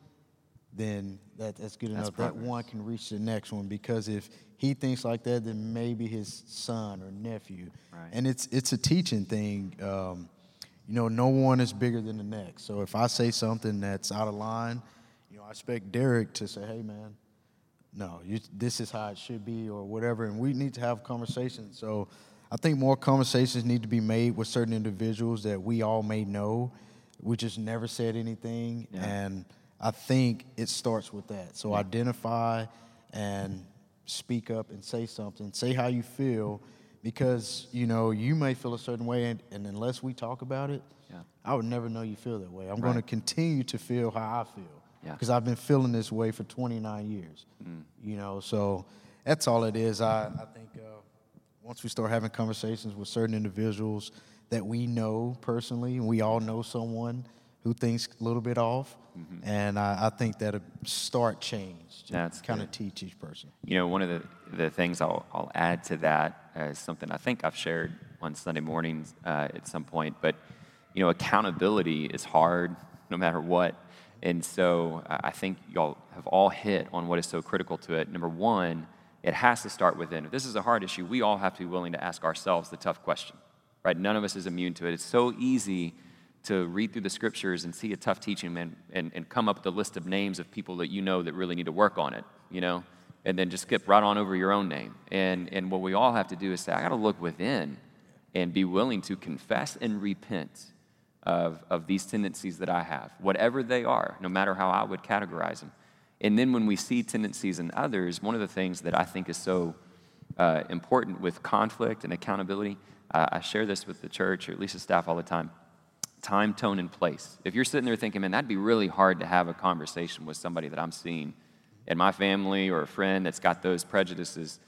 then that, that's good enough. That one can reach the next one because if he thinks like that, then maybe his son or nephew. Right. And it's it's a teaching thing. Um, you know, no one is bigger than the next. So if I say something that's out of line, you know, I expect Derek to say, "Hey, man, no, you, this is how it should be," or whatever. And we need to have conversations. So I think more conversations need to be made with certain individuals that we all may know. We just never said anything, Yeah. and I think it starts with that. So identify and speak up and say something. Say how you feel, because you know you may feel a certain way, and, and unless we talk about it, Yeah. I would never know you feel that way. I'm going to continue to feel how I feel. because I've been feeling this way for 29 years. Mm. You know, so that's all it is. I, I think uh, once we start having conversations with certain individuals that we know personally, and we all know someone who thinks a little bit off, mm-hmm. and I, I, think that'll start change. That's kind of teach each person. You know, one of the, the things I'll, I'll add to that is something I think I've shared on Sunday mornings uh, at some point, but you know, accountability is hard no matter what. And so I think y'all have all hit on what is so critical to it. Number one, it has to start within. If this is a hard issue, we all have to be willing to ask ourselves the tough question, right? None of us is immune to it. It's so easy to read through the scriptures and see a tough teaching and, and, and come up with a list of names of people that you know that really need to work on it, you know, and then just skip right on over your own name. And, and what we all have to do is say, I got to look within and be willing to confess and repent of, of these tendencies that I have, whatever they are, no matter how I would categorize them. And then when we see tendencies in others, one of the things that I think is so uh, important with conflict and accountability, uh, I share this with the church or at least the staff all the time time, tone, and place. If you're sitting there thinking, man, that'd be really hard to have a conversation with somebody that I'm seeing in my family or a friend that's got those prejudices,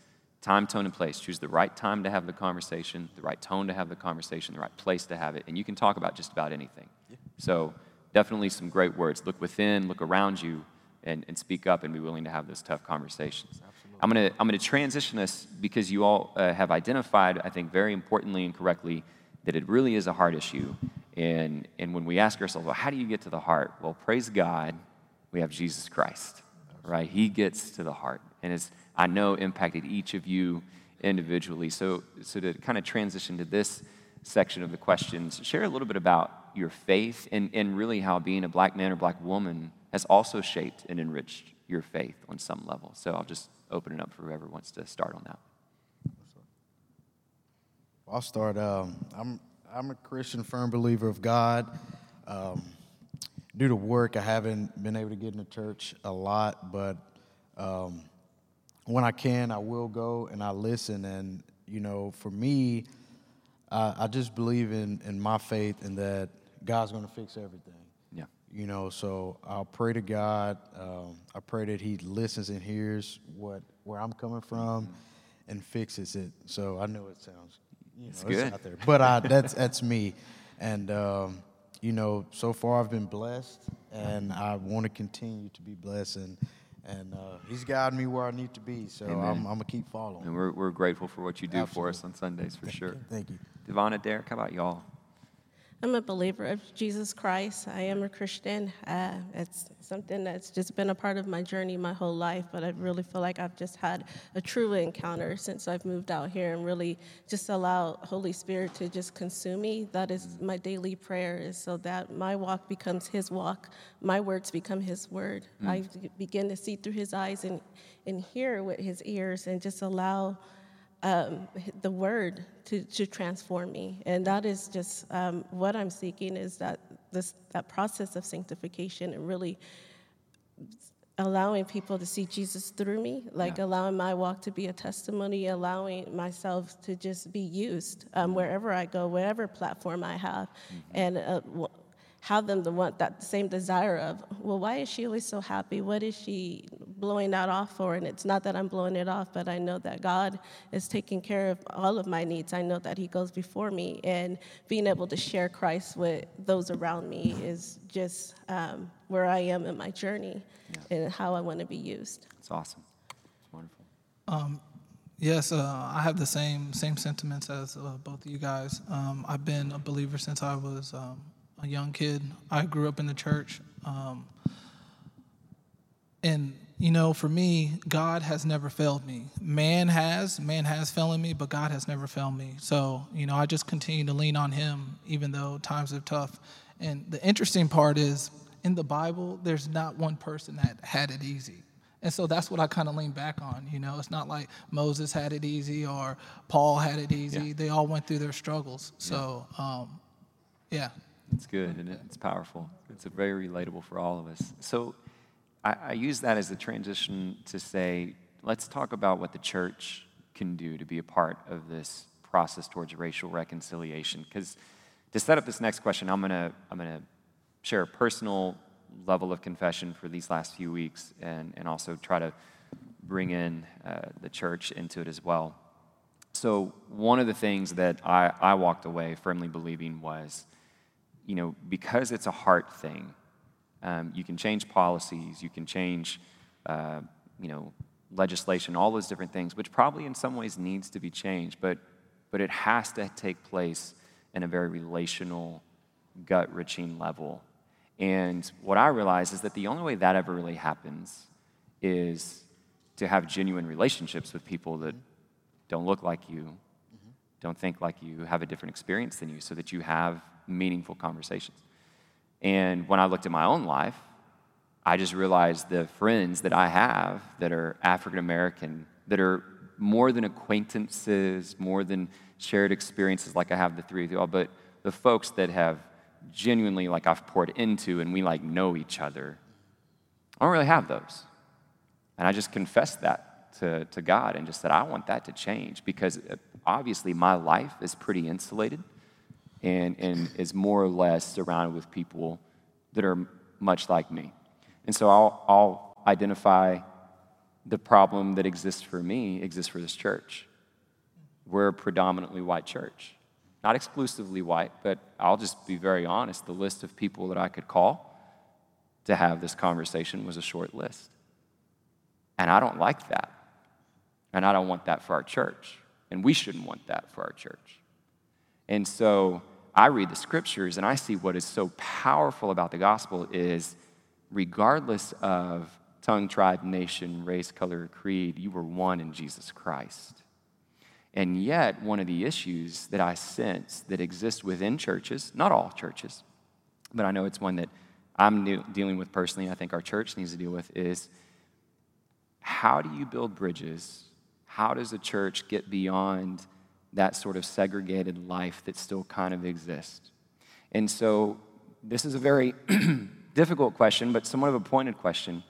time, tone, and place. Choose the right time to have the conversation, the right tone to have the conversation, the right place to have it, and you can talk about just about anything. Yeah. So, definitely some great words. Look within, look around you, and, and speak up and be willing to have those tough conversations. Absolutely. I'm going to I'm to transition this because you all uh, have identified, I think, very importantly and correctly, that it really is a heart issue. And, and when we ask ourselves, well, how do you get to the heart? Well, praise God, we have Jesus Christ, right? He gets to the heart. And it's, I know, impacted each of you individually. So, so to kind of transition to this section of the questions, share a little bit about your faith and, and really how being a black man or black woman has also shaped and enriched your faith on some level. So I'll just open it up for whoever wants to start on that. I'll start. Um, I'm I'm a Christian, firm believer of God. Um, due to work, I haven't been able to get into church a lot, but um, when I can, I will go and I listen. And you know, for me, I, I just believe in in my faith and that God's going to fix everything. You know, so I'll pray to God. Um, I pray that He listens and hears what where I'm coming from, mm-hmm. and fixes it. So I know it sounds, you know, it's, it's out there, but I, that's that's me, and um, you know, so far I've been blessed, and I want to continue to be blessed, and and uh, He's guiding me where I need to be. So I'm, I'm, gonna keep following. And we're we're grateful for what you do Absolutely. for us on Sundays for sure. Thank you, Devonna, Derek. How about y'all? I'm a believer of Jesus Christ. I am a Christian. Uh, it's something that's just been a part of my journey my whole life, but I really feel like I've just had a true encounter since I've moved out here and really just allow Holy Spirit to just consume me. That is my daily prayer, is so that my walk becomes His walk, my words become His word. Mm. I begin to see through His eyes and, and hear with His ears and just allow um, the word to, to transform me. And that is just um, what I'm seeking is that this that process of sanctification and really allowing people to see Jesus through me, like yeah. allowing my walk to be a testimony, allowing myself to just be used um, wherever I go, whatever platform I have. Mm-hmm. And uh, have them to want that same desire of, well, why is she always so happy? What is she blowing that off for? And it's not that I'm blowing it off, but I know that God is taking care of all of my needs. I know that He goes before me, and being able to share Christ with those around me is just um, where I am in my journey yeah. and how I want to be used. It's awesome. It's wonderful. Um, Yes, uh, I have the same same sentiments as uh, both of you guys. Um, I've been a believer since I was um, a young kid. I grew up in the church. Um, and, you know, for me, God has never failed me. Man has, man has failed me, but God has never failed me. So, you know, I just continue to lean on Him, even though times are tough. And the interesting part is, in the Bible, there's not one person that had it easy. And so that's what I kind of lean back on. You know, it's not like Moses had it easy or Paul had it easy. Yeah. They all went through their struggles. So, um, yeah, it's good and it's powerful. It's very relatable for all of us. So I, I use that as a transition to say, let's talk about what the church can do to be a part of this process towards racial reconciliation. Because to set up this next question, I'm gonna I'm gonna share a personal level of confession for these last few weeks and, and also try to bring in uh, the church into it as well. So, one of the things that I, I walked away firmly believing was, you know, because it's a heart thing, um, you can change policies, you can change, uh, you know, legislation, all those different things, which probably in some ways needs to be changed, but, but it has to take place in a very relational, gut wrenching level. And what I realize is that the only way that ever really happens is to have genuine relationships with people that don't look like you, mm-hmm. don't think like you, have a different experience than you, so that you have meaningful conversations. And when I looked at my own life, I just realized the friends that I have that are African American, that are more than acquaintances, more than shared experiences like I have the three of you all, but the folks that have genuinely like I've poured into and we like know each other. I don't really have those. And I just confessed that to, to God and just said, I want that to change because uh, obviously my life is pretty insulated and, and is more or less surrounded with people that are much like me. And so I'll, I'll identify the problem that exists for me exists for this church. We're a predominantly white church. Not exclusively white, but I'll just be very honest. The list of people that I could call to have this conversation was a short list. And I don't like that. And I don't want that for our church. And we shouldn't want that for our church. And so I read the scriptures and I see what is so powerful about the gospel is regardless of tongue, tribe, nation, race, color, creed, you were one in Jesus Christ. And yet, one of the issues that I sense that exists within churches, not all churches, but I know it's one that I'm dealing with personally, and I think our church needs to deal with, is how do you build bridges? How does a church get beyond that sort of segregated life that still kind of exists? And so, this is a very difficult question, but somewhat of a pointed question.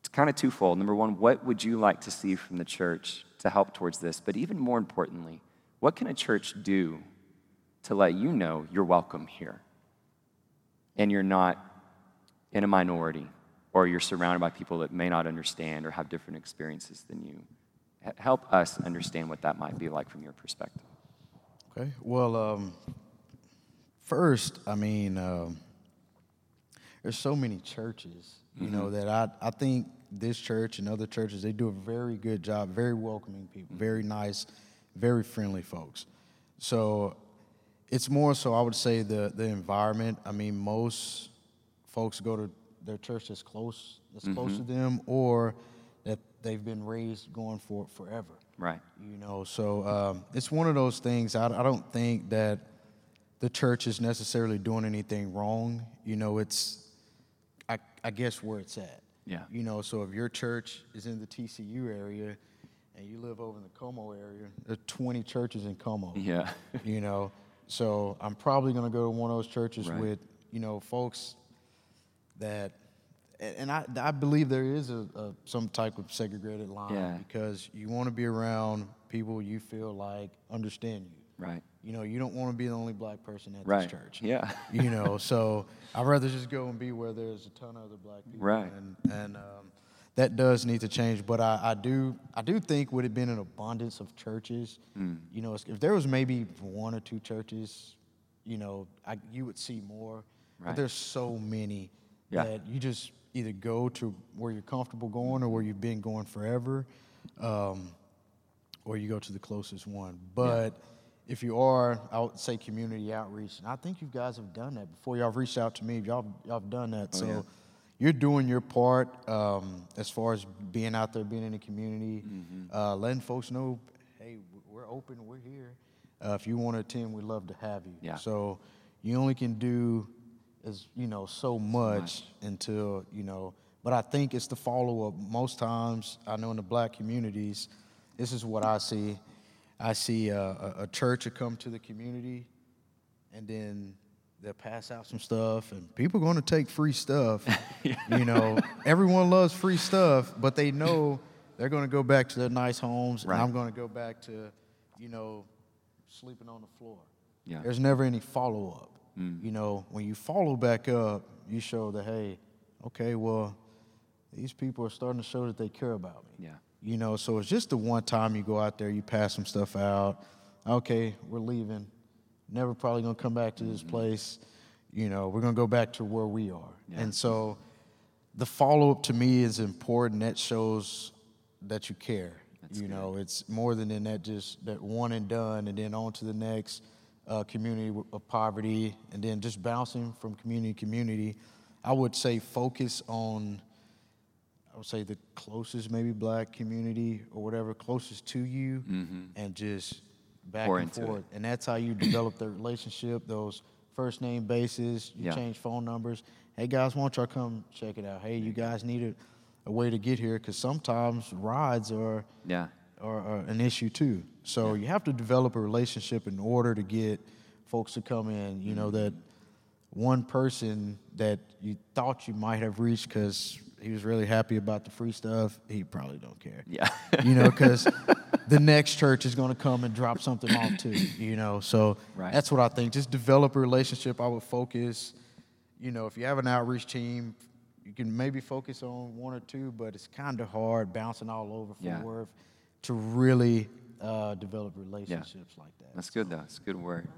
It's kind of twofold. Number one, what would you like to see from the church to help towards this? But even more importantly, what can a church do to let you know you're welcome here and you're not in a minority or you're surrounded by people that may not understand or have different experiences than you? Help us understand what that might be like from your perspective. Okay. Well, um, first, I mean, um, there's so many churches, you mm-hmm. know, that I, I think this church and other churches, they do a very good job, very welcoming people, mm-hmm. very nice, very friendly folks. So it's more so I would say the the environment. I mean, most folks go to their church that's close, that's mm-hmm. close to them, or they've been raised going for forever. Right. You know, so um, it's one of those things. I, I don't think that the church is necessarily doing anything wrong. You know, it's I, I guess where it's at. Yeah. You know, so if your church is in the TCU area and you live over in the Como area, there are 20 churches in Como. Yeah. you know, so I'm probably going to go to one of those churches right. with, you know, folks that, and I, I believe there is a, a some type of segregated line yeah. because you want to be around people you feel like understand you. Right you know, you don't want to be the only black person at right. this church. Yeah. you know, so I'd rather just go and be where there's a ton of other black people. Right. And and um, that does need to change. But I, I do I do think would have been an abundance of churches. Mm. You know, if there was maybe one or two churches, you know, I, you would see more. Right. But there's so many yeah. that you just either go to where you're comfortable going or where you've been going forever, um, or you go to the closest one. But yeah if you are, I would say community outreach, and I think you guys have done that before. Y'all have reached out to me. Y'all, y'all have done that. Oh, so yeah. you're doing your part um, as far as being out there, being in the community, mm-hmm. uh, letting folks know, hey, we're open, we're here. Uh, if you want to attend, we'd love to have you. Yeah. So you only can do as you know so much, so much until you know. But I think it's the follow up. Most times, I know in the black communities, this is what I see I see a, a, a church will come to the community, and then they'll pass out some stuff, and people are going to take free stuff. yeah. You know, everyone loves free stuff, but they know they're going to go back to their nice homes, right. and I'm going to go back to, you know, sleeping on the floor. Yeah. There's never any follow up. Mm. You know, when you follow back up, you show that hey, okay, well, these people are starting to show that they care about me. Yeah. You know, so it's just the one time you go out there, you pass some stuff out. Okay, we're leaving. Never probably gonna come back to this mm-hmm. place. You know, we're gonna go back to where we are. Yeah. And so the follow up to me is important. That shows that you care. That's you good. know, it's more than in that just that one and done, and then on to the next uh, community of poverty, and then just bouncing from community to community. I would say focus on, I would say the closest maybe black community or whatever closest to you, mm-hmm. and just back Pour and forth. It. And that's how you develop the relationship. Those first name bases, You yeah. change phone numbers. Hey guys, why don't y'all come check it out? Hey, you guys need a, a way to get here because sometimes rides are yeah are, are, an issue too. So yeah. you have to develop a relationship in order to get folks to come in. You know that one person that you thought you might have reached because he was really happy about the free stuff, he probably don't care. Yeah. you know, because the next church is going to come and drop something off too, you know. So right. that's what I think. Just develop a relationship. I would focus, you know, if you have an outreach team, you can maybe focus on one or two, but it's kind of hard bouncing all over Fort yeah. Worth to really uh, develop relationships yeah. like that. That's good, though. It's good word.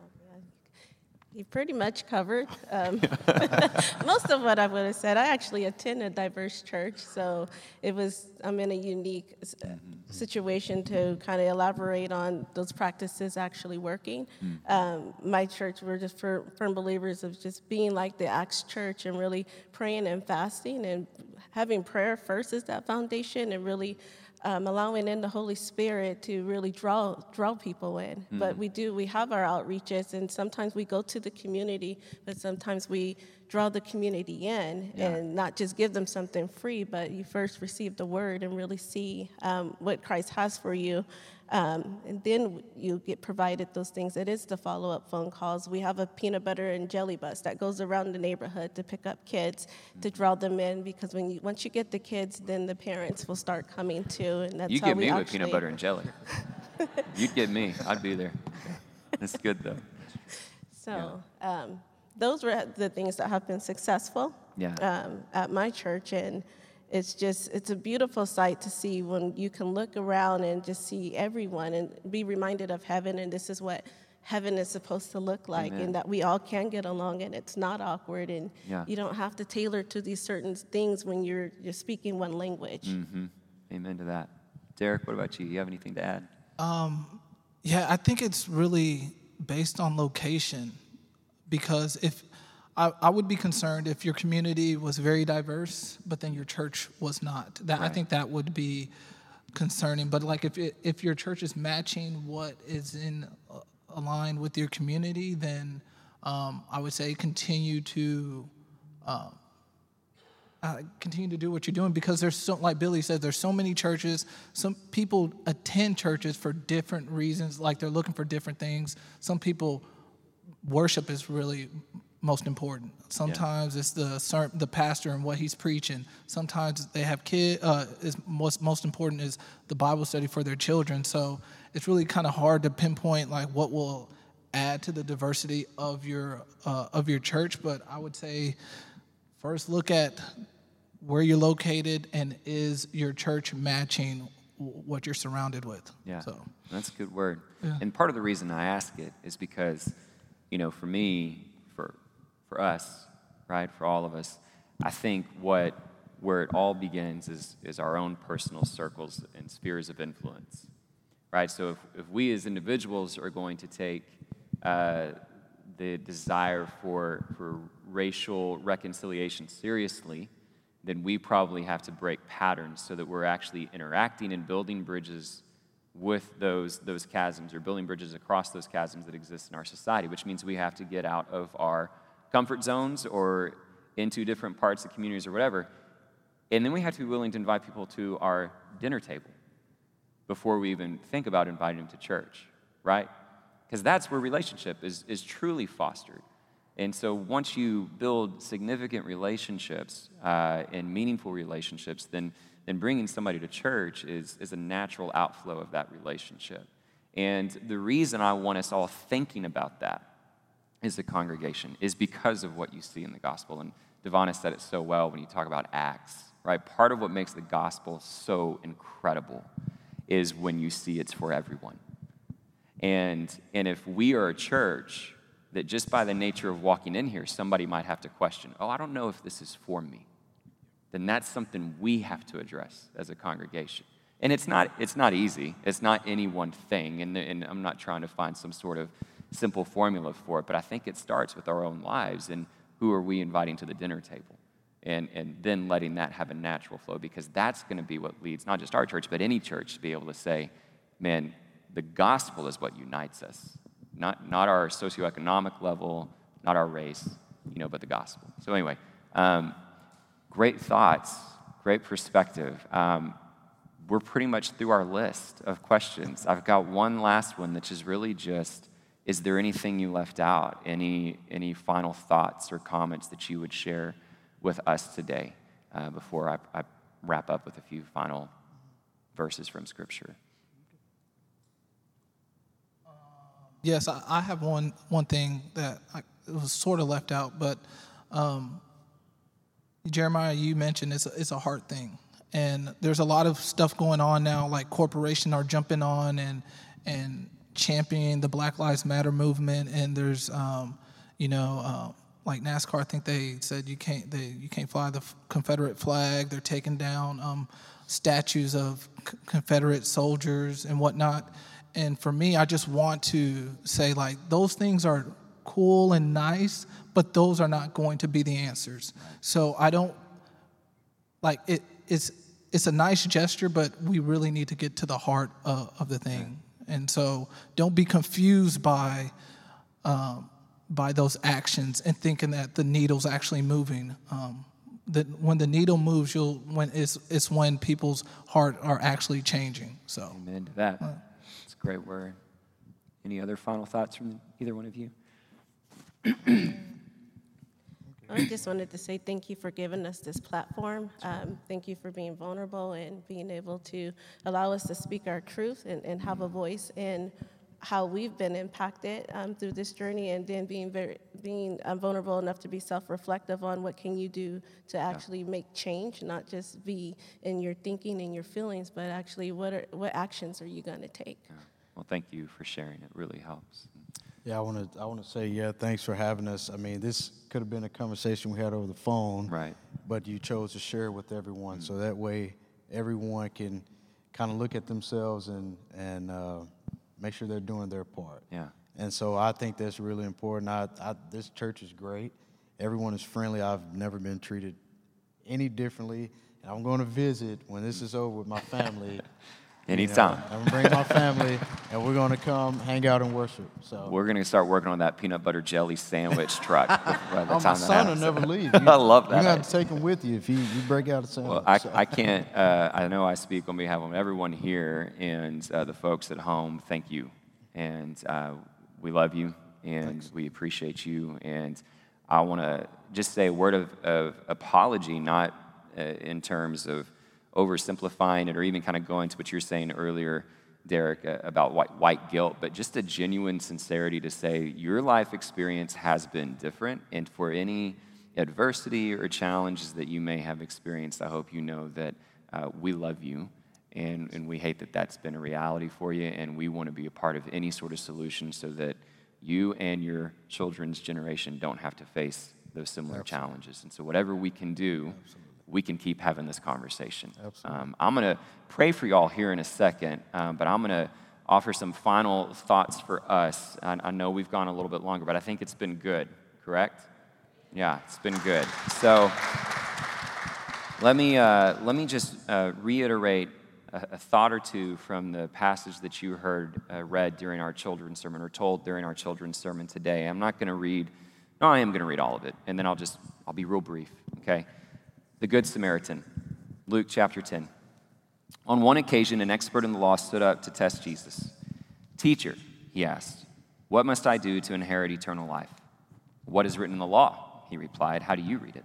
You pretty much covered um, most of what I would have said. I actually attend a diverse church, so it was I'm in a unique uh, situation to kind of elaborate on those practices actually working. Mm. Um, my church, we're just firm, firm believers of just being like the Acts church and really praying and fasting and having prayer first is that foundation and really um, allowing in the Holy Spirit to really draw draw people in. Mm-hmm. But we do we have our outreaches, and sometimes we go to the community, but sometimes we draw the community in yeah. and not just give them something free, but you first receive the word and really see um, what Christ has for you. Um, and then you get provided those things. It is the follow up phone calls. We have a peanut butter and jelly bus that goes around the neighborhood to pick up kids to draw them in because when you, once you get the kids, then the parents will start coming too. And that's you how get we me actually... with peanut butter and jelly. You'd get me. I'd be there. It's good though. So yeah. um, those were the things that have been successful yeah. um, at my church and it's just it's a beautiful sight to see when you can look around and just see everyone and be reminded of heaven and this is what heaven is supposed to look like Amen. and that we all can get along and it's not awkward and yeah. you don't have to tailor to these certain things when you're you're speaking one language mm-hmm. amen to that derek what about you you have anything to add um, yeah i think it's really based on location because if I, I, would be concerned if your community was very diverse, but then your church was not. That right. I think that would be concerning. But like if it, if your church is matching what is in uh, aligned with your community, then um, I would say continue to. Um, uh, continue to do what you're doing because there's so like billy said there's so many churches some people attend churches for different reasons like they're looking for different things some people worship is really most important. Sometimes yeah. it's the the pastor and what he's preaching. Sometimes they have kid. Uh, is most most important is the Bible study for their children. So it's really kind of hard to pinpoint like what will add to the diversity of your uh, of your church. But I would say first look at where you're located and is your church matching what you're surrounded with. Yeah, so that's a good word. Yeah. And part of the reason I ask it is because, you know, for me, for for us, right? For all of us. I think what where it all begins is, is our own personal circles and spheres of influence, right? So if, if we as individuals are going to take uh, the desire for, for racial reconciliation seriously, then we probably have to break patterns so that we're actually interacting and building bridges with those, those chasms or building bridges across those chasms that exist in our society, which means we have to get out of our comfort zones or into different parts of communities or whatever. And then we have to be willing to invite people to our dinner table before we even think about inviting them to church, right? Because that's where relationship is, is truly fostered. And so once you build significant relationships uh, and meaningful relationships, then, then bringing somebody to church is, is a natural outflow of that relationship. And the reason I want us all thinking about that is the congregation, is because of what you see in the gospel. And Devon said it so well when you talk about Acts, right? Part of what makes the gospel so incredible is when you see it's for everyone. And, and if we are a church that just by the nature of walking in here, somebody might have to question, oh, I don't know if this is for me, then that's something we have to address as a congregation. And it's not, it's not easy. It's not any one thing. And, and I'm not trying to find some sort of simple formula for it, but I think it starts with our own lives and who are we inviting to the dinner table? And, and then letting that have a natural flow because that's going to be what leads not just our church, but any church to be able to say, man, the gospel is what unites us, not, not our socioeconomic level, not our race, you know, but the gospel. So, anyway, um, great thoughts, great perspective. Um, we're pretty much through our list of questions. I've got one last one that is really just is there anything you left out? Any, any final thoughts or comments that you would share with us today uh, before I, I wrap up with a few final verses from Scripture? Yes, I, I have one one thing that I, was sort of left out, but um, Jeremiah, you mentioned it's a, it's a hard thing, and there's a lot of stuff going on now. Like corporations are jumping on and and championing the Black Lives Matter movement, and there's um, you know. Uh, like NASCAR, I think they said you can't they, you can't fly the Confederate flag. They're taking down um, statues of C- Confederate soldiers and whatnot. And for me, I just want to say, like, those things are cool and nice, but those are not going to be the answers. So I don't, like, it, it's, it's a nice gesture, but we really need to get to the heart of, of the thing. And so don't be confused by, um, by those actions and thinking that the needle's actually moving. Um, that when the needle moves, you'll when it's it's when people's heart are actually changing. So amen to that. It's uh, a great word. Any other final thoughts from either one of you? I just wanted to say thank you for giving us this platform. Um, thank you for being vulnerable and being able to allow us to speak our truth and, and have a voice in how we've been impacted um, through this journey, and then being very being um, vulnerable enough to be self-reflective on what can you do to actually make change, not just be in your thinking and your feelings, but actually what are what actions are you going to take? Yeah. Well, thank you for sharing. It really helps. Yeah, I want to I want to say yeah, thanks for having us. I mean, this could have been a conversation we had over the phone, right? But you chose to share it with everyone, mm-hmm. so that way everyone can kind of look at themselves and and uh, make sure they're doing their part. Yeah. And so I think that's really important. I, I, this church is great. Everyone is friendly. I've never been treated any differently. And I'm going to visit when this is over with my family. Anytime. You know, I'm gonna bring my family, and we're gonna come hang out and worship. So we're gonna start working on that peanut butter jelly sandwich truck. by the oh, time my son will never leave. You, I love that. You got to take him with you if you, you break out a sandwich. Well, I, so. I can't. Uh, I know I speak on behalf of everyone here and uh, the folks at home. Thank you, and uh, we love you, and Thanks. we appreciate you. And I want to just say a word of, of apology, not uh, in terms of oversimplifying it or even kind of going to what you're saying earlier, Derek, about white, white guilt, but just a genuine sincerity to say your life experience has been different. And for any adversity or challenges that you may have experienced, I hope you know that uh, we love you. And, and we hate that that's been a reality for you, and we want to be a part of any sort of solution so that you and your children's generation don't have to face those similar Absolutely. challenges. And so, whatever we can do Absolutely we can keep having this conversation. Um, I'm going to pray for y'all here in a second, um, but I'm going to offer some final thoughts for us. I, I, know we've gone a little bit longer, but I think it's been good, correct? Yeah, it's been good. So let me, uh, let me just uh, reiterate a, a, thought or two from the passage that you heard uh, read during our children's sermon or told during our children's sermon today. I'm not going to read, no, I am going to read all of it, and then I'll just, I'll be real brief, okay? The Good Samaritan, Luke chapter 10. On one occasion, an expert in the law stood up to test Jesus. Teacher, he asked, what must I do to inherit eternal life? What is written in the law? He replied, How do you read it?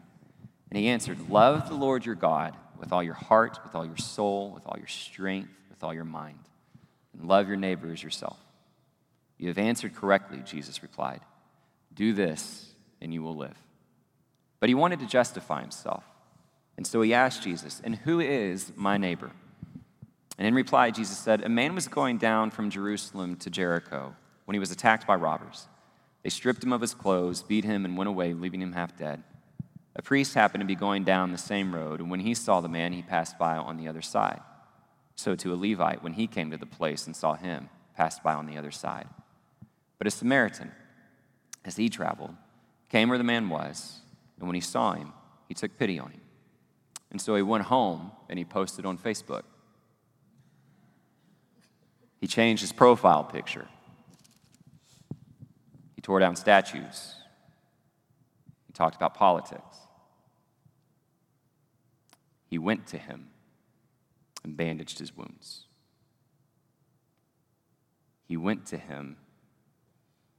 And he answered, Love the Lord your God with all your heart, with all your soul, with all your strength, with all your mind, and love your neighbor as yourself. You have answered correctly, Jesus replied. Do this, and you will live. But he wanted to justify himself. And so he asked Jesus, And who is my neighbor? And in reply, Jesus said, A man was going down from Jerusalem to Jericho when he was attacked by robbers. They stripped him of his clothes, beat him, and went away, leaving him half dead. A priest happened to be going down the same road, and when he saw the man, he passed by on the other side. So to a Levite, when he came to the place and saw him, passed by on the other side. But a Samaritan, as he traveled, came where the man was, and when he saw him, he took pity on him. And so he went home and he posted on Facebook. He changed his profile picture. He tore down statues. He talked about politics. He went to him and bandaged his wounds. He went to him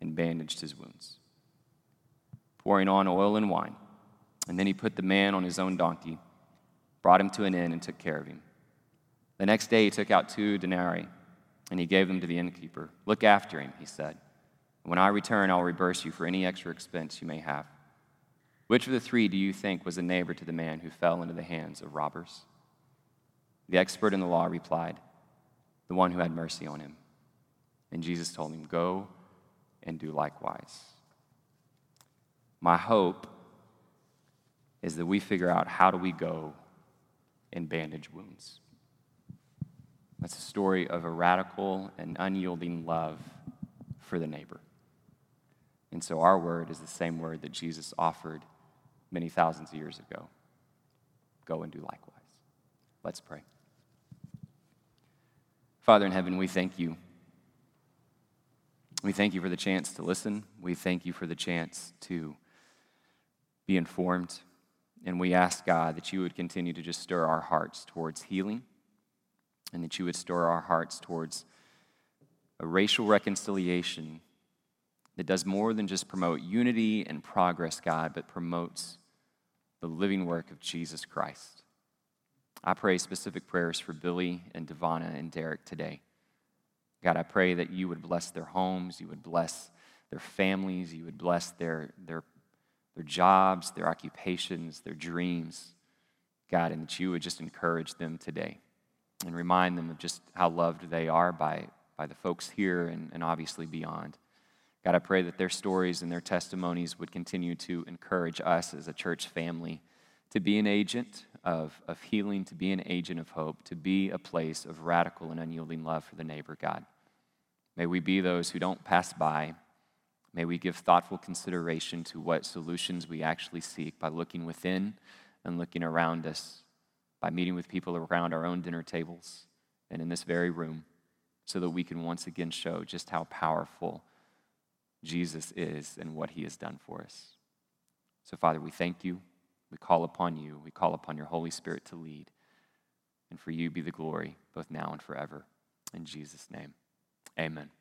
and bandaged his wounds, pouring on oil and wine. And then he put the man on his own donkey, brought him to an inn, and took care of him. The next day he took out two denarii and he gave them to the innkeeper. Look after him, he said. When I return, I'll reimburse you for any extra expense you may have. Which of the three do you think was a neighbor to the man who fell into the hands of robbers? The expert in the law replied, The one who had mercy on him. And Jesus told him, Go and do likewise. My hope is that we figure out how do we go and bandage wounds. That's a story of a radical and unyielding love for the neighbor. And so our word is the same word that Jesus offered many thousands of years ago go and do likewise. Let's pray. Father in heaven, we thank you. We thank you for the chance to listen. We thank you for the chance to be informed. And we ask, God, that you would continue to just stir our hearts towards healing and that you would stir our hearts towards a racial reconciliation that does more than just promote unity and progress, God, but promotes the living work of Jesus Christ. I pray specific prayers for Billy and Devana and Derek today. God, I pray that you would bless their homes, you would bless their families, you would bless their, their, their jobs, their occupations, their dreams, God, and that you would just encourage them today and remind them of just how loved they are by, by the folks here and, and obviously beyond. God, I pray that their stories and their testimonies would continue to encourage us as a church family to be an agent of, of healing, to be an agent of hope, to be a place of radical and unyielding love for the neighbor, God. May we be those who don't pass by. May we give thoughtful consideration to what solutions we actually seek by looking within and looking around us by meeting with people around our own dinner tables and in this very room so that we can once again show just how powerful Jesus is and what he has done for us. So, Father, we thank you. We call upon you. We call upon your Holy Spirit to lead. And for you be the glory, both now and forever. In Jesus' name, amen.